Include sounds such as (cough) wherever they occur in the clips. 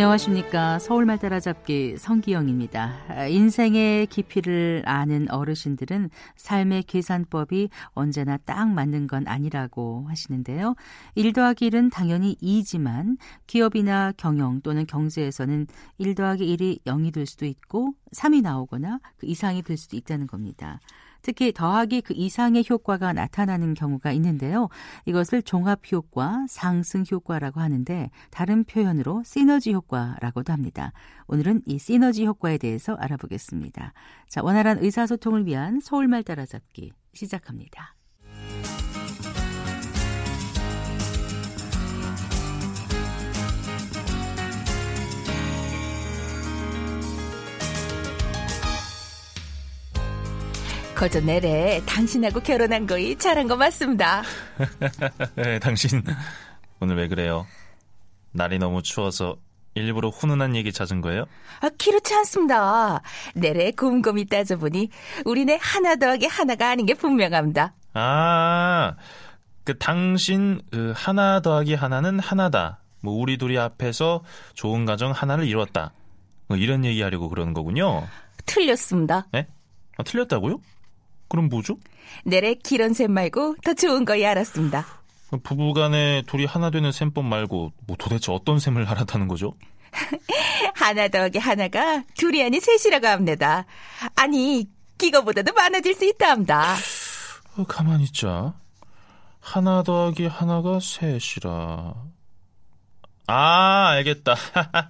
안녕하십니까. 서울말 따라잡기 성기영입니다. 인생의 깊이를 아는 어르신들은 삶의 계산법이 언제나 딱 맞는 건 아니라고 하시는데요. 1 더하기 1은 당연히 2지만 기업이나 경영 또는 경제에서는 1 더하기 1이 0이 될 수도 있고 3이 나오거나 그 이상이 될 수도 있다는 겁니다. 특히 더하기 그 이상의 효과가 나타나는 경우가 있는데요. 이것을 종합 효과, 상승 효과라고 하는데 다른 표현으로 시너지 효과라고도 합니다. 오늘은 이 시너지 효과에 대해서 알아보겠습니다. 자, 원활한 의사소통을 위한 서울말 따라잡기 시작합니다. 거저 내래 당신하고 결혼한 거이 잘한 거 맞습니다. (laughs) 네, 당신 오늘 왜 그래요? 날이 너무 추워서 일부러 훈훈한 얘기 찾은 거예요? 아, 그렇지 않습니다. 내래 곰곰이 따져보니 우리네 하나 더하기 하나가 아닌 게 분명합니다. 아, 그 당신 그 하나 더하기 하나는 하나다. 뭐 우리 둘이 앞에서 좋은 가정 하나를 이뤘다. 뭐 이런 얘기 하려고 그러는 거군요. 틀렸습니다. 네? 아, 틀렸다고요? 그럼 뭐죠? 내래 기런 셈 말고 더 좋은 거이 알았습니다. 부부간에 둘이 하나 되는 셈법 말고 뭐 도대체 어떤 셈을 알았다는 거죠? (laughs) 하나 더하기 하나가 둘이 아니 셋이라고 합니다. 아니 기거보다도 많아질 수 있다 합니다. 어, 가만히 있자. 하나 더하기 하나가 셋이라. 아, 알겠다.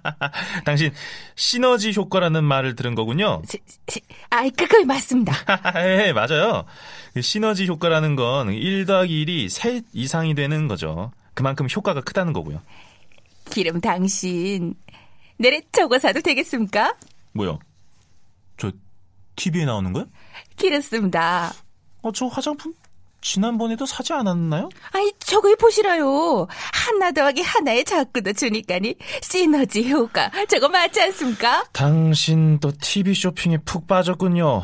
(laughs) 당신 시너지 효과라는 말을 들은 거군요. 시, 시, 아이, 그걸 맞습니다. 네, (laughs) 맞아요. 그 시너지 효과라는 건 1 더하기 1이 3 이상이 되는 거죠. 그만큼 효과가 크다는 거고요. 기름 당신 내래 저거 사도 되겠습니까? 뭐요? 저 TV에 나오는 거요? 그렇습니다. 어, 저 화장품 지난번에도 사지 않았나요? 아이, 저걸 보시라요. 하나 더하기 하나에 자꾸도 주니까니 시너지 효과. 저거 맞지 않습니까? 당신 또 TV 쇼핑에 푹 빠졌군요.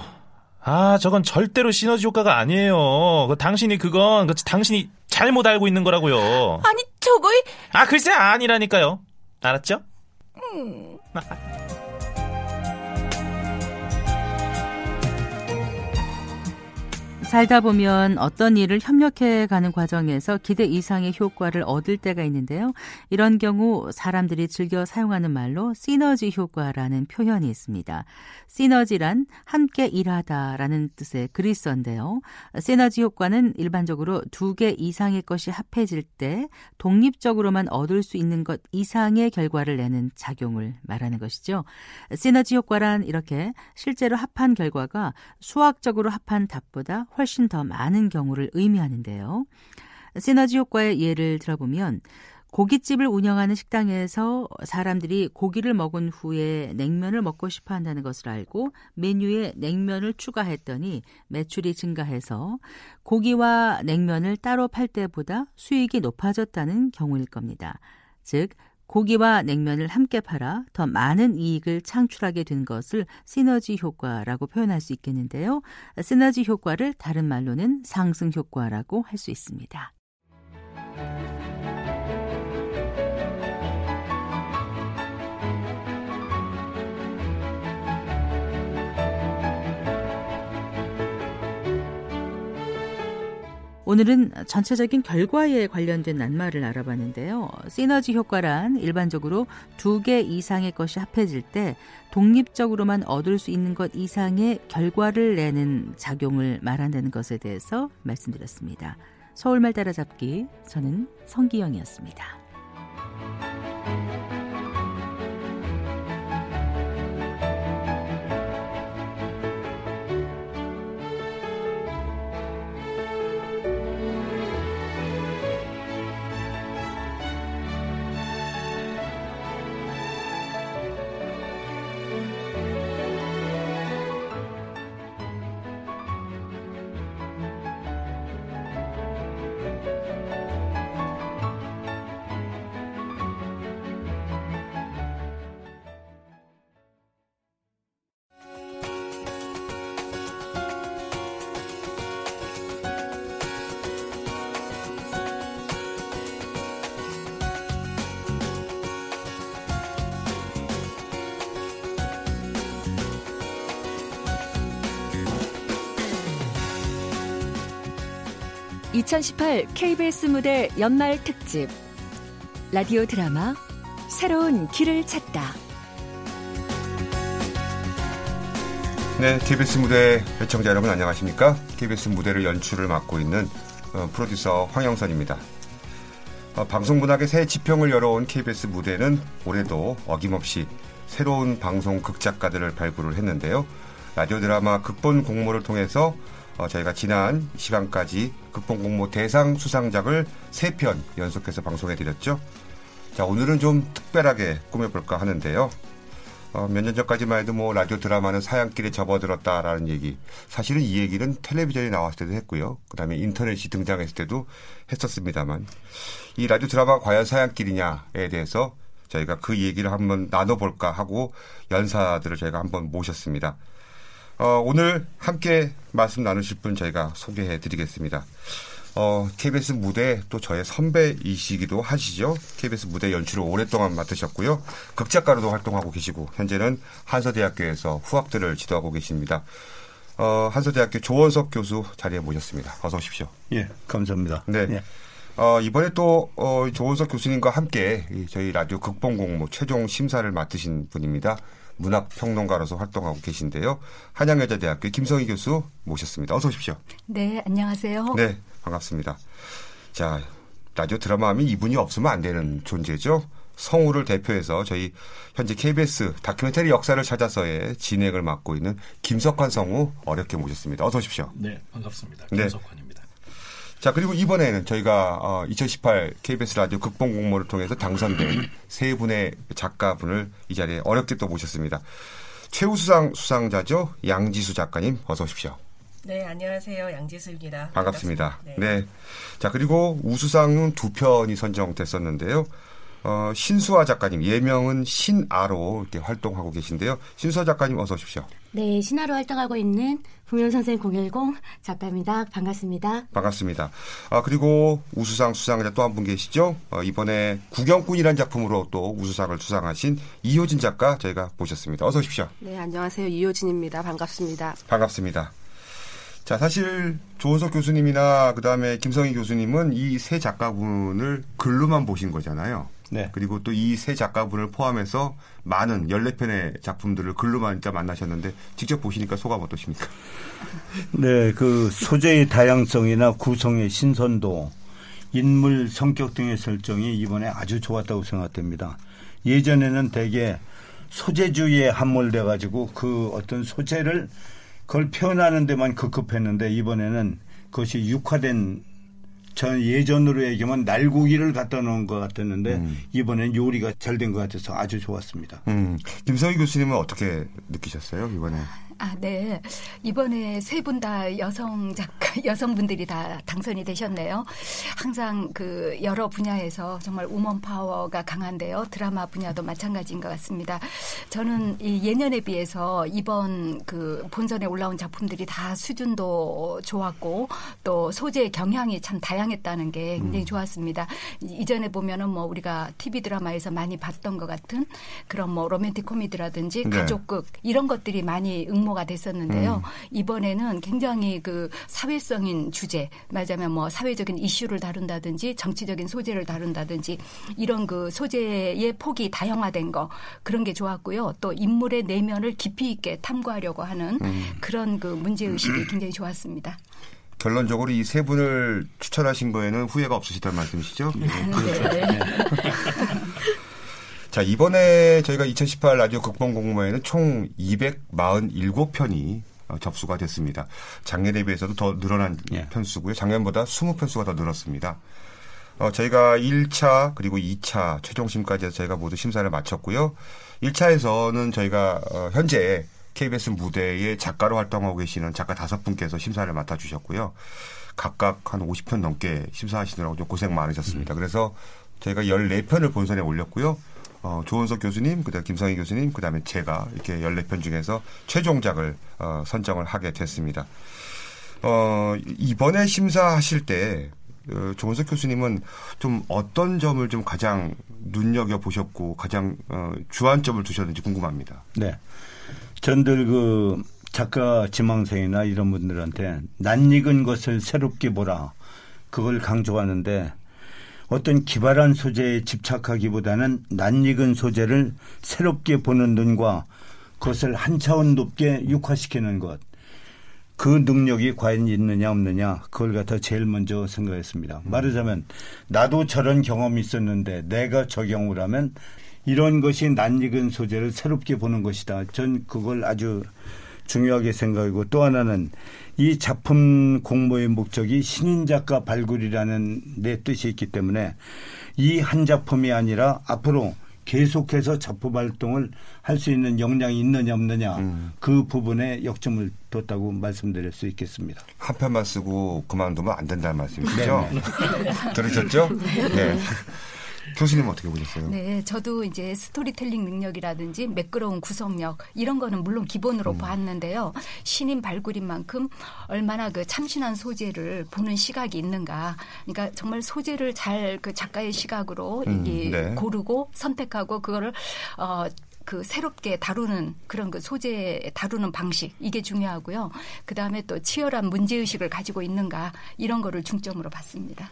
아, 저건 절대로 시너지 효과가 아니에요. 그 당신이 그건 그 당신이 잘못 알고 있는 거라고요. 아니, 저걸 아, 글쎄 아니라니까요. 알았죠? 음... 살다 보면 어떤 일을 협력해 가는 과정에서 기대 이상의 효과를 얻을 때가 있는데요. 이런 경우 사람들이 즐겨 사용하는 말로 시너지 효과라는 표현이 있습니다. 시너지란 함께 일하다라는 뜻의 그리스어인데요. 시너지 효과는 일반적으로 두 개 이상의 것이 합해질 때 독립적으로만 얻을 수 있는 것 이상의 결과를 내는 작용을 말하는 것이죠. 시너지 효과란 이렇게 실제로 합한 결과가 수학적으로 합한 답보다 훨씬 더 많은 경우를 의미하는데요. 시너지 효과의 예를 들어보면 고깃집을 운영하는 식당에서 사람들이 고기를 먹은 후에 냉면을 먹고 싶어 한다는 것을 알고 메뉴에 냉면을 추가했더니 매출이 증가해서 고기와 냉면을 따로 팔 때보다 수익이 높아졌다는 경우일 겁니다. 즉, 고기와 냉면을 함께 팔아 더 많은 이익을 창출하게 된 것을 시너지 효과라고 표현할 수 있겠는데요. 시너지 효과를 다른 말로는 상승 효과라고 할 수 있습니다. 오늘은 전체적인 결과에 관련된 낱말을 알아봤는데요. 시너지 효과란 일반적으로 두 개 이상의 것이 합해질 때 독립적으로만 얻을 수 있는 것 이상의 결과를 내는 작용을 말한다는 것에 대해서 말씀드렸습니다. 서울말 따라잡기 저는 성기영이었습니다. 2018 KBS 무대 연말 특집 라디오 드라마 새로운 길을 찾다. 네, KBS 무대 애청자 여러분 안녕하십니까? KBS 무대를 연출을 맡고 있는 어, 프로듀서 황영선입니다. 어, 방송문학의 새 지평을 열어온 KBS 무대는 올해도 어김없이 새로운 방송 극작가들을 발굴을 했는데요. 라디오 드라마 극본 공모를 통해서 어, 저희가 지난 시간까지 극본 공모 대상 수상작을 세 편 연속해서 방송해 드렸죠. 자, 오늘은 좀 특별하게 꾸며볼까 하는데요. 어, 몇 년 전까지만 해도 뭐 라디오 드라마는 사양길에 접어들었다라는 얘기. 사실은 이 얘기는 텔레비전에 나왔을 때도 했고요. 그 다음에 인터넷이 등장했을 때도 했었습니다만 이 라디오 드라마가 과연 사양길이냐에 대해서 저희가 그 얘기를 한번 나눠볼까 하고 연사들을 저희가 한번 모셨습니다. 어, 오늘 함께 말씀 나누실 분 저희가 소개해 드리겠습니다. 어, KBS 무대 또 저의 선배이시기도 하시죠. KBS 무대 연출을 오랫동안 맡으셨고요. 극작가로도 활동하고 계시고 현재는 한서대학교에서 후학들을 지도하고 계십니다. 어, 한서대학교 조원석 교수 자리에 모셨습니다. 어서 오십시오. 예, 감사합니다. 네. 예. 어, 이번에 또, 어, 조원석 교수님과 함께 저희 라디오 극본공 모 최종 심사를 맡으신 분입니다. 문학 평론가로서 활동하고 계신데요. 한양여자대학교 김성희 교수 모셨습니다. 어서 오십시오. 네, 안녕하세요. 네, 반갑습니다. 자, 라디오 드라마 하면 이분이 없으면 안 되는 존재죠. 성우를 대표해서 저희 현재 KBS 다큐멘터리 역사를 찾아서의 진행을 맡고 있는 김석환 성우 어렵게 모셨습니다. 어서 오십시오. 네, 반갑습니다. 네. 김석환입니다. 자, 그리고 이번에는 저희가 어, 2018 KBS 라디오 극본 공모를 통해서 당선된 (clears throat) 세 분의 작가분을 이 자리에 어렵게 또 모셨습니다. 최우수상 수상자죠. 양지수 작가님 어서 오십시오. 네, 안녕하세요. 양지수입니다. 반갑습니다. 네. 네. 자, 그리고 우수상은 두 편이 선정됐었는데요. 어, 신수아 작가님, 예명은 신아로 이렇게 활동하고 계신데요. 신수아 작가님 어서 오십시오. 네, 신화로 활동하고 있는 부면선생 010 작가입니다. 반갑습니다. 반갑습니다. 아, 그리고 우수상 수상자 또 한 분 계시죠? 어, 이번에 구경꾼이라는 작품으로 또 우수상을 수상하신 이효진 작가 저희가 모셨습니다. 어서 오십시오. 네, 안녕하세요. 이효진입니다. 반갑습니다. 반갑습니다. 자, 사실 조은석 교수님이나 그다음에 김성희 교수님은 이 세 작가분을 글로만 보신 거잖아요. 네. 그리고 또 이 세 작가분을 포함해서 많은 14편의 작품들을 글로만 진짜 만나셨는데 직접 보시니까 소감 어떠십니까? (laughs) 네, 그 소재의 다양성이나 구성의 신선도, 인물 성격 등의 설정이 이번에 아주 좋았다고 생각됩니다. 예전에는 대개 소재주의에 함몰돼 가지고 그 어떤 소재를 그걸 표현하는 데만 급급했는데 이번에는 그것이 육화된 전 예전으로 얘기하면 날고기를 갖다 놓은 것 같았는데 음. 이번엔 요리가 잘 된 것 같아서 아주 좋았습니다. 음, 김성희 교수님은 어떻게 느끼셨어요 이번에? 아, 네. 이번에 세 분 다 여성 작가, (laughs) 여성분들이 다 당선이 되셨네요. 항상 그 여러 분야에서 정말 우먼 파워가 강한데요. 드라마 분야도 마찬가지인 것 같습니다. 저는 이 예년에 비해서 이번 그 본선에 올라온 작품들이 다 수준도 좋았고 또 소재의 경향이 참 다양했다는 게 굉장히 좋았습니다. 이- 이전에 보면은 뭐 우리가 TV 드라마에서 많이 봤던 것 같은 그런 뭐 로맨틱 코미디라든지 네. 가족극 이런 것들이 많이 응모 가 됐었는데요. 이번에는 굉장히 그 사회성인 주제, 말하자면 뭐 사회적인 이슈를 다룬다든지 정치적인 소재를 다룬다든지 이런 그 소재의 폭이 다양화된 거 그런 게 좋았고요. 또 인물의 내면을 깊이 있게 탐구하려고 하는 그런 그 문제 의식이 (clears throat) 굉장히 좋았습니다. 결론적으로 이 세 분을 추천하신 거에는 후회가 없으시다는 말씀이시죠? (laughs) 네. 자, 이번에 저희가 2018 라디오 극본 공모에는 총 247편이 어, 접수가 됐습니다. 작년에 비해서도 더 늘어난 예. 편수고요. 작년보다 20편수가 더 늘었습니다. 어, 저희가 1차 그리고 2차 최종심까지 해서 저희가 모두 심사를 마쳤고요. 1차에서는 저희가 어, 현재 KBS 무대의 작가로 활동하고 계시는 작가 다섯 분께서 심사를 맡아주셨고요. 각각 한 50편 넘게 심사하시느라고 좀 고생 많으셨습니다. 그래서 저희가 14편을 본선에 올렸고요. 어, 조은석 교수님, 그다음 김성희 교수님, 그다음에 제가 이렇게 14편 중에서 최종작을 어, 선정을 하게 됐습니다. 어, 이번에 심사하실 때 어, 조은석 교수님은 좀 어떤 점을 좀 가장 눈여겨 보셨고 가장 어, 주안점을 두셨는지 궁금합니다. 네. 전들 그 작가 지망생이나 이런 분들한테 낯익은 것을 새롭게 보라. 그걸 강조하는데 어떤 기발한 소재에 집착하기보다는 낯익은 소재를 새롭게 보는 눈과 그것을 한 차원 높게 육화시키는 것. 그 능력이 과연 있느냐 없느냐 그걸 갖다 제일 먼저 생각했습니다. 말하자면 나도 저런 경험이 있었는데 내가 저 경우라면 이런 것이 낯익은 소재를 새롭게 보는 것이다. 전 그걸 아주 중요하게 생각하고 또 하나는 이 작품 공모의 목적이 신인 작가 발굴이라는 내 뜻이 있기 때문에 이 한 작품이 아니라 앞으로 계속해서 작품 활동을 할 수 있는 역량이 있느냐 없느냐 음. 그 부분에 역점을 뒀다고 말씀드릴 수 있겠습니다. 한 편만 쓰고 그만두면 안 된다는 말씀이시죠? (laughs) 네. 들으셨죠? 네. 교수님 어떻게 보셨어요? 네, 저도 이제 스토리텔링 능력이라든지 매끄러운 구성력 이런 거는 물론 기본으로 음. 봤는데요. 신인 발굴인 만큼 얼마나 그 참신한 소재를 보는 시각이 있는가. 그러니까 정말 소재를 잘 그 작가의 시각으로 음, 네. 고르고 선택하고 그거를 어, 그 새롭게 다루는 그런 그 소재 다루는 방식 이게 중요하고요. 그 다음에 또 치열한 문제 의식을 가지고 있는가 이런 거를 중점으로 봤습니다.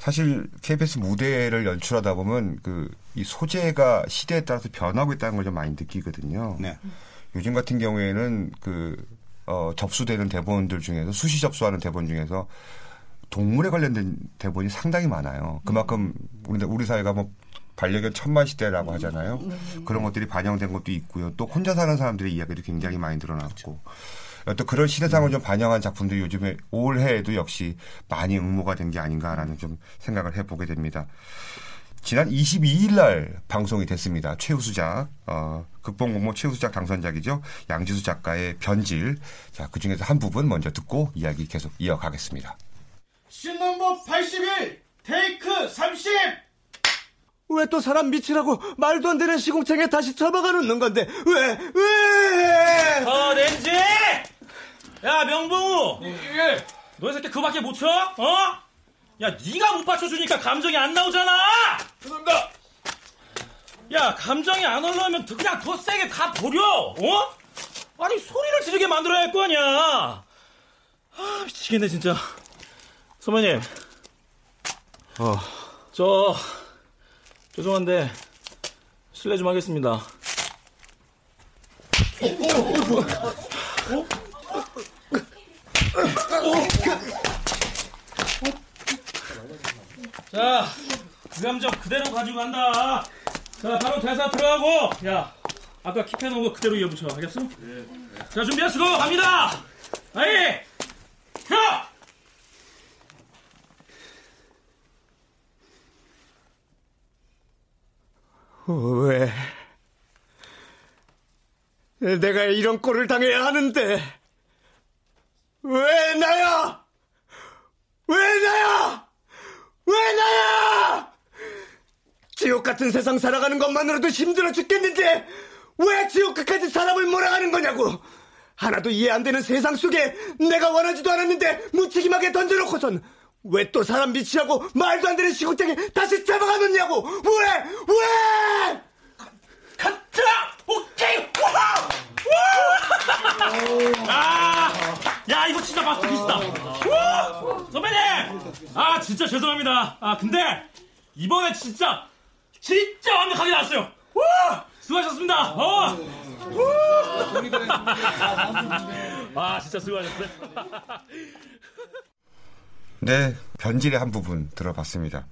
사실 KBS 무대를 연출하다 보면 그 이 소재가 시대에 따라서 변하고 있다는 걸 좀 많이 느끼거든요. 네. 요즘 같은 경우에는 그 어, 접수되는 대본들 중에서 수시 접수하는 대본 중에서 동물에 관련된 대본이 상당히 많아요. 그만큼 우리 우리 사회가 뭐 반려견 천만 시대라고 하잖아요. 네. 그런 것들이 반영된 것도 있고요. 또 혼자 사는 사람들의 이야기도 굉장히 많이 늘어났고. 그렇죠. 또 그런 시대상을 좀 반영한 작품들이 요즘에 올해에도 역시 많이 응모가 된 게 아닌가라는 좀 생각을 해보게 됩니다. 지난 22일 날 방송이 됐습니다. 최우수작, 어, 극본 공모 최우수작 당선작이죠. 양지수 작가의 변질. 자, 그 중에서 한 부분 먼저 듣고 이야기 계속 이어가겠습니다. 신넘버 81, 테이크 30! 왜 또 사람 미치라고 말도 안 되는 시공창에 다시 처박아 놓는 건데, 왜, 왜! 어, 렌지! 야 명봉우 예. 너희 새끼 그밖에 못 쳐? 어? 야 네가 못 받쳐주니까 감정이 안 나오잖아 죄송합니다 야 감정이 안 올라오면 그냥 더 세게 가버려 어? 아니 소리를 지르게 만들어야 할 거 아니야 아 미치겠네 진짜 선배님 어 저 죄송한데 실례 좀 하겠습니다? 자, 그 감정 그대로 가지고 간다. 자, 바로 대사 들어가고, 야, 아까 킵해놓은 거 그대로 이어붙여. 알겠어? 네. 자, 준비하시고 갑니다. 아이, 켜! 왜? 내가 이런 꼴을 당해야 하는데. 왜 나야? 왜 나야? 왜 나야? 지옥 같은 세상 살아가는 것만으로도 힘들어 죽겠는데 왜 지옥 끝까지 사람을 몰아가는 거냐고? 하나도 이해 안 되는 세상 속에 내가 원하지도 않았는데 무책임하게 던져놓고선 왜 또 사람 미치라고 말도 안 되는 시국장에 다시 잡아가 놓냐고? 왜? 왜? 가트라! 오케이! 우와! 아, 야 이거 진짜 마스터피스다. 선배님, 아 진짜 죄송합니다. 아 근데 이번에 진짜 진짜 완벽하게 나왔어요. 와, 수고하셨습니다. 어. (laughs) 아 진짜 수고하셨어요. (laughs) 네, 변질의 한 부분 들어봤습니다.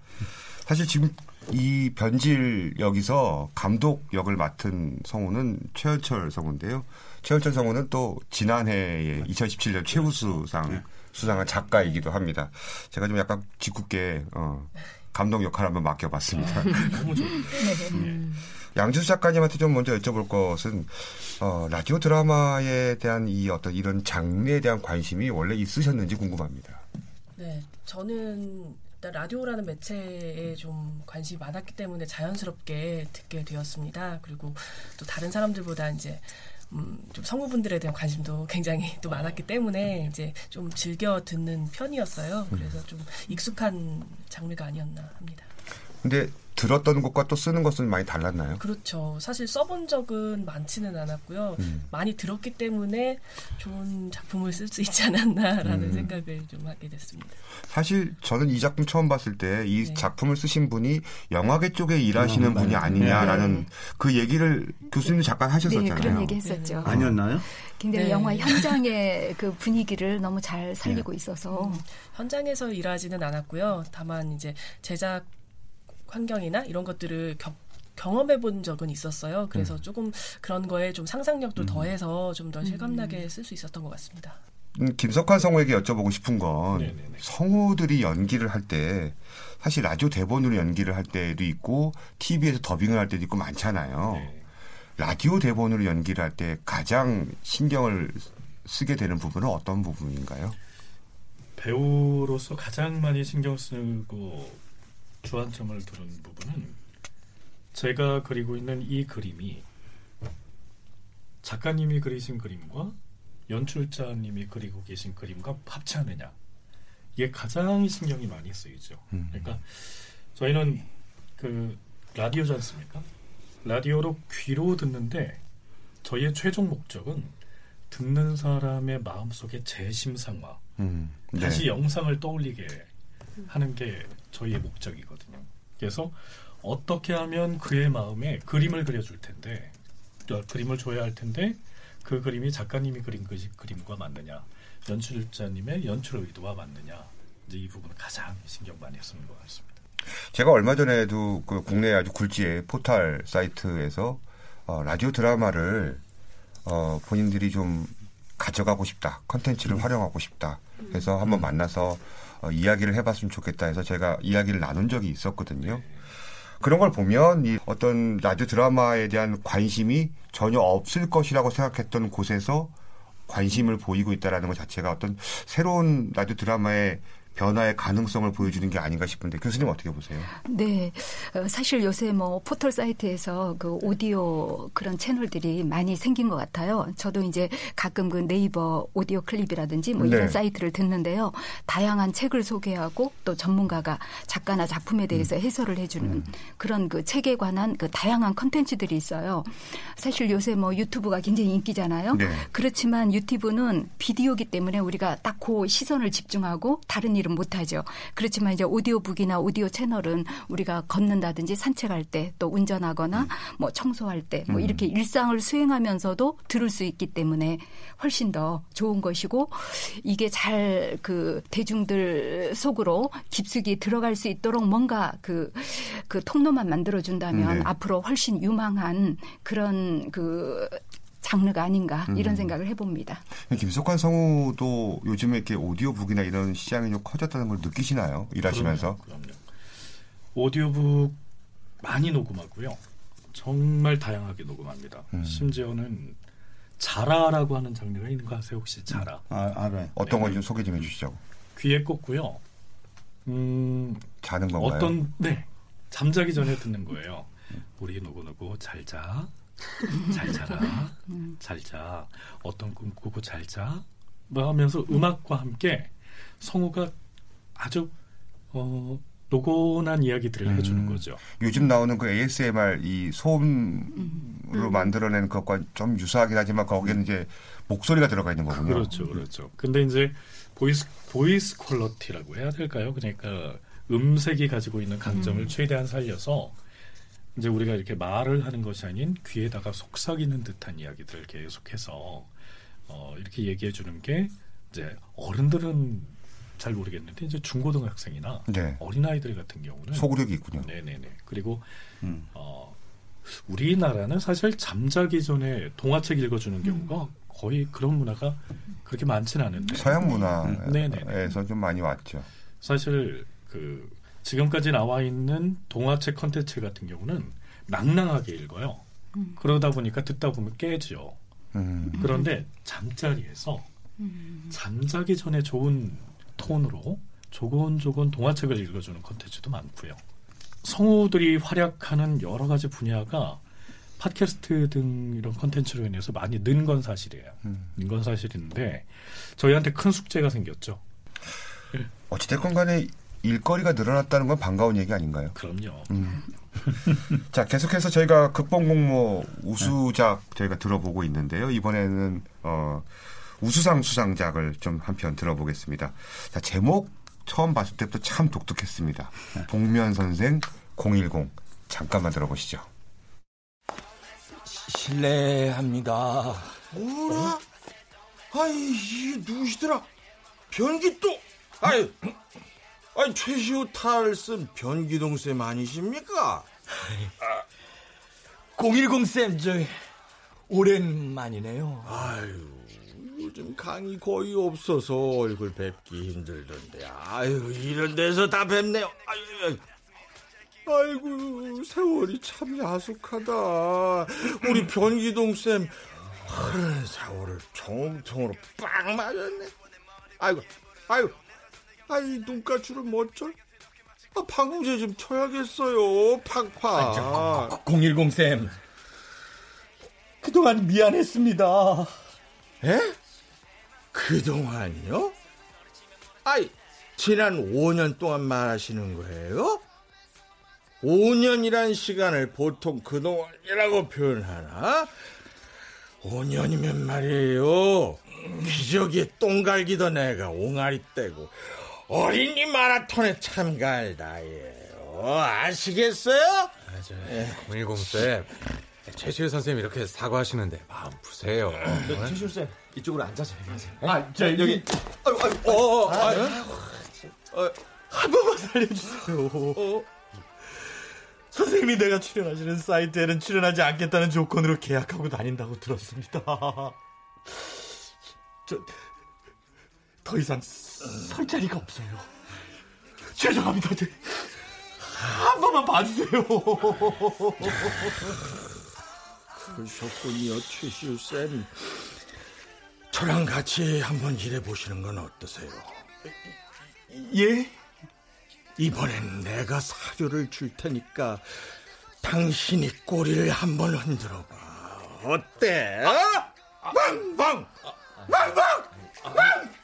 사실 지금 이 변질 역에서 감독 역을 맡은 성우는 최현철 성우인데요. 최현철 성우는 또 지난해에 2017년 최우수상 네. 수상한 작가이기도 합니다. 제가 좀 약간 짓궂게 어, 감독 역할 한번 맡겨봤습니다. 너무 좋 네. 양지수 작가님한테 좀 먼저 여쭤볼 것은 어, 라디오 드라마에 대한 이 어떤 이런 장르에 대한 관심이 원래 있으셨는지 궁금합니다. 네, 저는 일단 라디오라는 매체에 좀 관심이 많았기 때문에 자연스럽게 듣게 되었습니다. 그리고 또 다른 사람들보다 이제 음, 좀 성우분들에 대한 관심도 굉장히 (laughs) 또 많았기 때문에 이제 좀 즐겨 듣는 편이었어요. 그래서 좀 익숙한 장르가 아니었나 합니다. 근데 들었던 것과 또 쓰는 것은 많이 달랐나요? 그렇죠. 사실 써본 적은 많지는 않았고요. 음. 많이 들었기 때문에 좋은 작품을 쓸 수 있지 않았나라는 음. 생각을 좀 하게 됐습니다. 사실 저는 이 작품 처음 봤을 때이 네. 작품을 쓰신 분이 영화계 쪽에 일하시는 음, 분이 맞아요. 아니냐라는 네. 그 얘기를 교수님도 잠깐 하셨었잖아요. 네, 그런 얘기 했었죠. 아니었나요? 굉장히 네. 영화 현장의 (laughs) 그 분위기를 너무 잘 살리고 있어서 현장에서 일하지는 않았고요. 다만 이제 제작 환경이나 이런 것들을 겨- 경험해 본 적은 있었어요. 그래서 음. 조금 그런 거에 좀 상상력도 더해서 좀 더 실감나게 쓸 수 있었던 것 같습니다. 음, 김석환 성우에게 여쭤보고 싶은 건 네네네. 성우들이 연기를 할 때 사실 라디오 대본으로 연기를 할 때도 있고 TV에서 더빙을 할 때도 있고 많잖아요. 네. 라디오 대본으로 연기를 할 때 가장 신경을 쓰게 되는 부분은 어떤 부분인가요? 배우로서 가장 많이 신경 쓰고 주안점을 두는 부분은 제가 그리고 있는 이 그림이 작가님이 그리신 그림과 연출자님이 그리고 계신 그림과 합치하느냐 이게 가장 신경이 많이 쓰이죠. 음. 그러니까 저희는 그 라디오지 않습니까? 라디오로 귀로 듣는데 저희의 최종 목적은 듣는 사람의 마음속에 재심상화 음, 네. 다시 영상을 떠올리게 하는 게 저희의 목적이거든요. 그래서 어떻게 하면 그의 마음에 그림을 그려줄 텐데 어, 그림을 줘야 할 텐데 그 그림이 작가님이 그린 그 그림과 맞느냐 연출자님의 연출 의도와 맞느냐 이제 이 부분은 가장 신경 많이 쓰는 것 같습니다. 제가 얼마 전에도 그 국내 아주 굴지의 포털 사이트에서 어, 라디오 드라마를 어, 본인들이 좀 가져가고 싶다, 컨텐츠를 활용하고 싶다 해서 한번 만나서 어, 이야기를 해봤으면 좋겠다 해서 제가 이야기를 나눈 적이 있었거든요. 그런 걸 보면 이 어떤 라디오 드라마에 대한 관심이 전혀 없을 것이라고 생각했던 곳에서 관심을 보이고 있다라는 것 자체가 어떤 새로운 라디오 드라마의 변화의 가능성을 보여주는 게 아닌가 싶은데 교수님 어떻게 보세요? 네, 어, 사실 요새 뭐 포털 사이트에서 그 오디오 그런 채널들이 많이 생긴 것 같아요. 저도 이제 가끔 그 네이버 오디오 클립이라든지 뭐 이런 네. 사이트를 듣는데요. 다양한 책을 소개하고 또 전문가가 작가나 작품에 대해서 음. 해설을 해주는 그런 그 책에 관한 그 다양한 컨텐츠들이 있어요. 사실 요새 뭐 유튜브가 굉장히 인기잖아요. 네. 그렇지만 유튜브는 비디오기 때문에 우리가 딱 그 시선을 집중하고 다른 일은 못하죠. 그렇지만 이제 오디오북이나 오디오 채널은 우리가 걷는다든지 산책할 때 또 운전하거나 뭐 청소할 때뭐 음. 이렇게 일상을 수행하면서도 들을 수 있기 때문에 훨씬 더 좋은 것이고 이게 잘 그 대중들 속으로 깊숙이 들어갈 수 있도록 뭔가 그, 그 통로만 만들어준다면 네. 앞으로 훨씬 유망한 그런 그 장르가 아닌가 이런 음. 생각을 해봅니다. 김석환 성우도 요즘에 이렇게 오디오북이나 이런 시장이 좀 커졌다는 걸 느끼시나요? 일하시면서? 그럼요. 오디오북 많이 녹음하고요. 정말 다양하게 녹음합니다. 음. 심지어는 자라라고 하는 장르가 있는 거 아세요? 혹시 자라? 아, 알아요. 어떤 건좀 소개 좀 해주시죠. 귀에 꽂고요. 음, 자는 건가요? 어떤 네 잠자기 전에 듣는 거예요. 우리 누구누구 잘 자, 잘 자라, 잘 자. 어떤 꿈 꾸고 잘 자. 뭐 하면서 음악과 함께 성우가 아주 어, 노곤한 이야기들을 해주는 거죠. 요즘 나오는 그 ASMR 이 소음으로 만들어낸 것과 좀 유사하긴 하지만 거기에는 이제 목소리가 들어가 있는 거군요. 그렇죠, 그렇죠. 근데 이제 voice voice quality라고 해야 될까요? 그러니까 음색이 가지고 있는 강점을 음. 최대한 살려서 이제 우리가 이렇게 말을 하는 것이 아닌 귀에다가 속삭이는 듯한 이야기들을 계속해서 어, 이렇게 얘기해 주는 게 이제 어른들은 잘 모르겠는데 이제 중고등학생이나 네. 어린아이들 같은 경우는 소구력이 있군요. 네네네. 그리고 어, 우리나라는 사실 잠자기 전에 동화책 읽어주는 경우가 거의 그런 문화가 그렇게 많지는 않은데 서양 네네. 문화에서 좀 많이 왔죠. 사실 그 지금까지 나와 있는 동화책 컨텐츠 같은 경우는 낭낭하게 읽어요. 그러다 보니까 듣다 보면 깨죠. 음. 그런데 잠자리에서 잠자기 전에 좋은 톤으로 조곤조곤 동화책을 읽어주는 컨텐츠도 많고요. 성우들이 활약하는 여러 가지 분야가 팟캐스트 등 이런 컨텐츠로 인해서 많이 는 건 사실이에요. 는건 사실인데 저희한테 큰 숙제가 생겼죠. 어찌됐건 간에 일거리가 늘어났다는 건 반가운 얘기 아닌가요? 그럼요. 음. (laughs) 자, 계속해서 저희가 극본 공모 우수작 저희가 들어보고 있는데요. 이번에는 어, 우수상 수상작을 좀 한 편 들어보겠습니다. 자, 제목 처음 봤을 때부터 참 독특했습니다. 복면 선생 010 잠깐만 들어보시죠. 실례합니다. 뭐라? 아이, 이 누구시더라? 변기 또, 아이, 아이, 최시호 탈쓴 변기동 쌤 아니십니까? 010쌤, 저, 오랜만이네요. 아유, 요즘 강의 거의 없어서 얼굴 뵙기 힘들던데. 아유, 이런 데서 다 뵙네요. 아유, 아유. 아이고, 세월이 참 야속하다. 우리 변기동 쌤, 흐른 세월을 정통으로 빵 맞았네. 아이고, 아이고, 아이, 눈가주를 멋져? 아, 방공제 좀 쳐야겠어요. 팍팍. 010쌤, 그동안 미안했습니다. 에? 그동안요? 아이, 지난 5년 동안 말하시는 거예요? 5년이란 시간을 보통 그동안이라고 표현하나? 5년이면 말이에요. 기저귀에 똥 갈기던 애가 옹알이 떼고 어린이 마라톤에 참가할 나이에요. 아시겠어요? 아, 저, 010쌤. 최시우 선생님 이렇게 사과하시는데 마음 푸세요. 최시우 쌤, 이쪽으로 앉아서 얘기하세요. 아, 저, 여기. 아유, 아유, 어, 어, 아, 어, 한 번만 살려주세요. 어? 선생님이 내가 출연하시는 사이트에는 출연하지 않겠다는 조건으로 계약하고 다닌다고 들었습니다. (laughs) 저, 더 이상 설 자리가 없어요. 죄송합니다. 저, 한 번만 봐주세요. 그러셨군요, 최시우쌤. 저랑 같이 한번 일해보시는 건 어떠세요? 예? 이번엔 내가 사료를 줄 테니까 당신이 꼬리를 한번 흔들어 봐. 어때? 빵빵! 빵빵! 빵!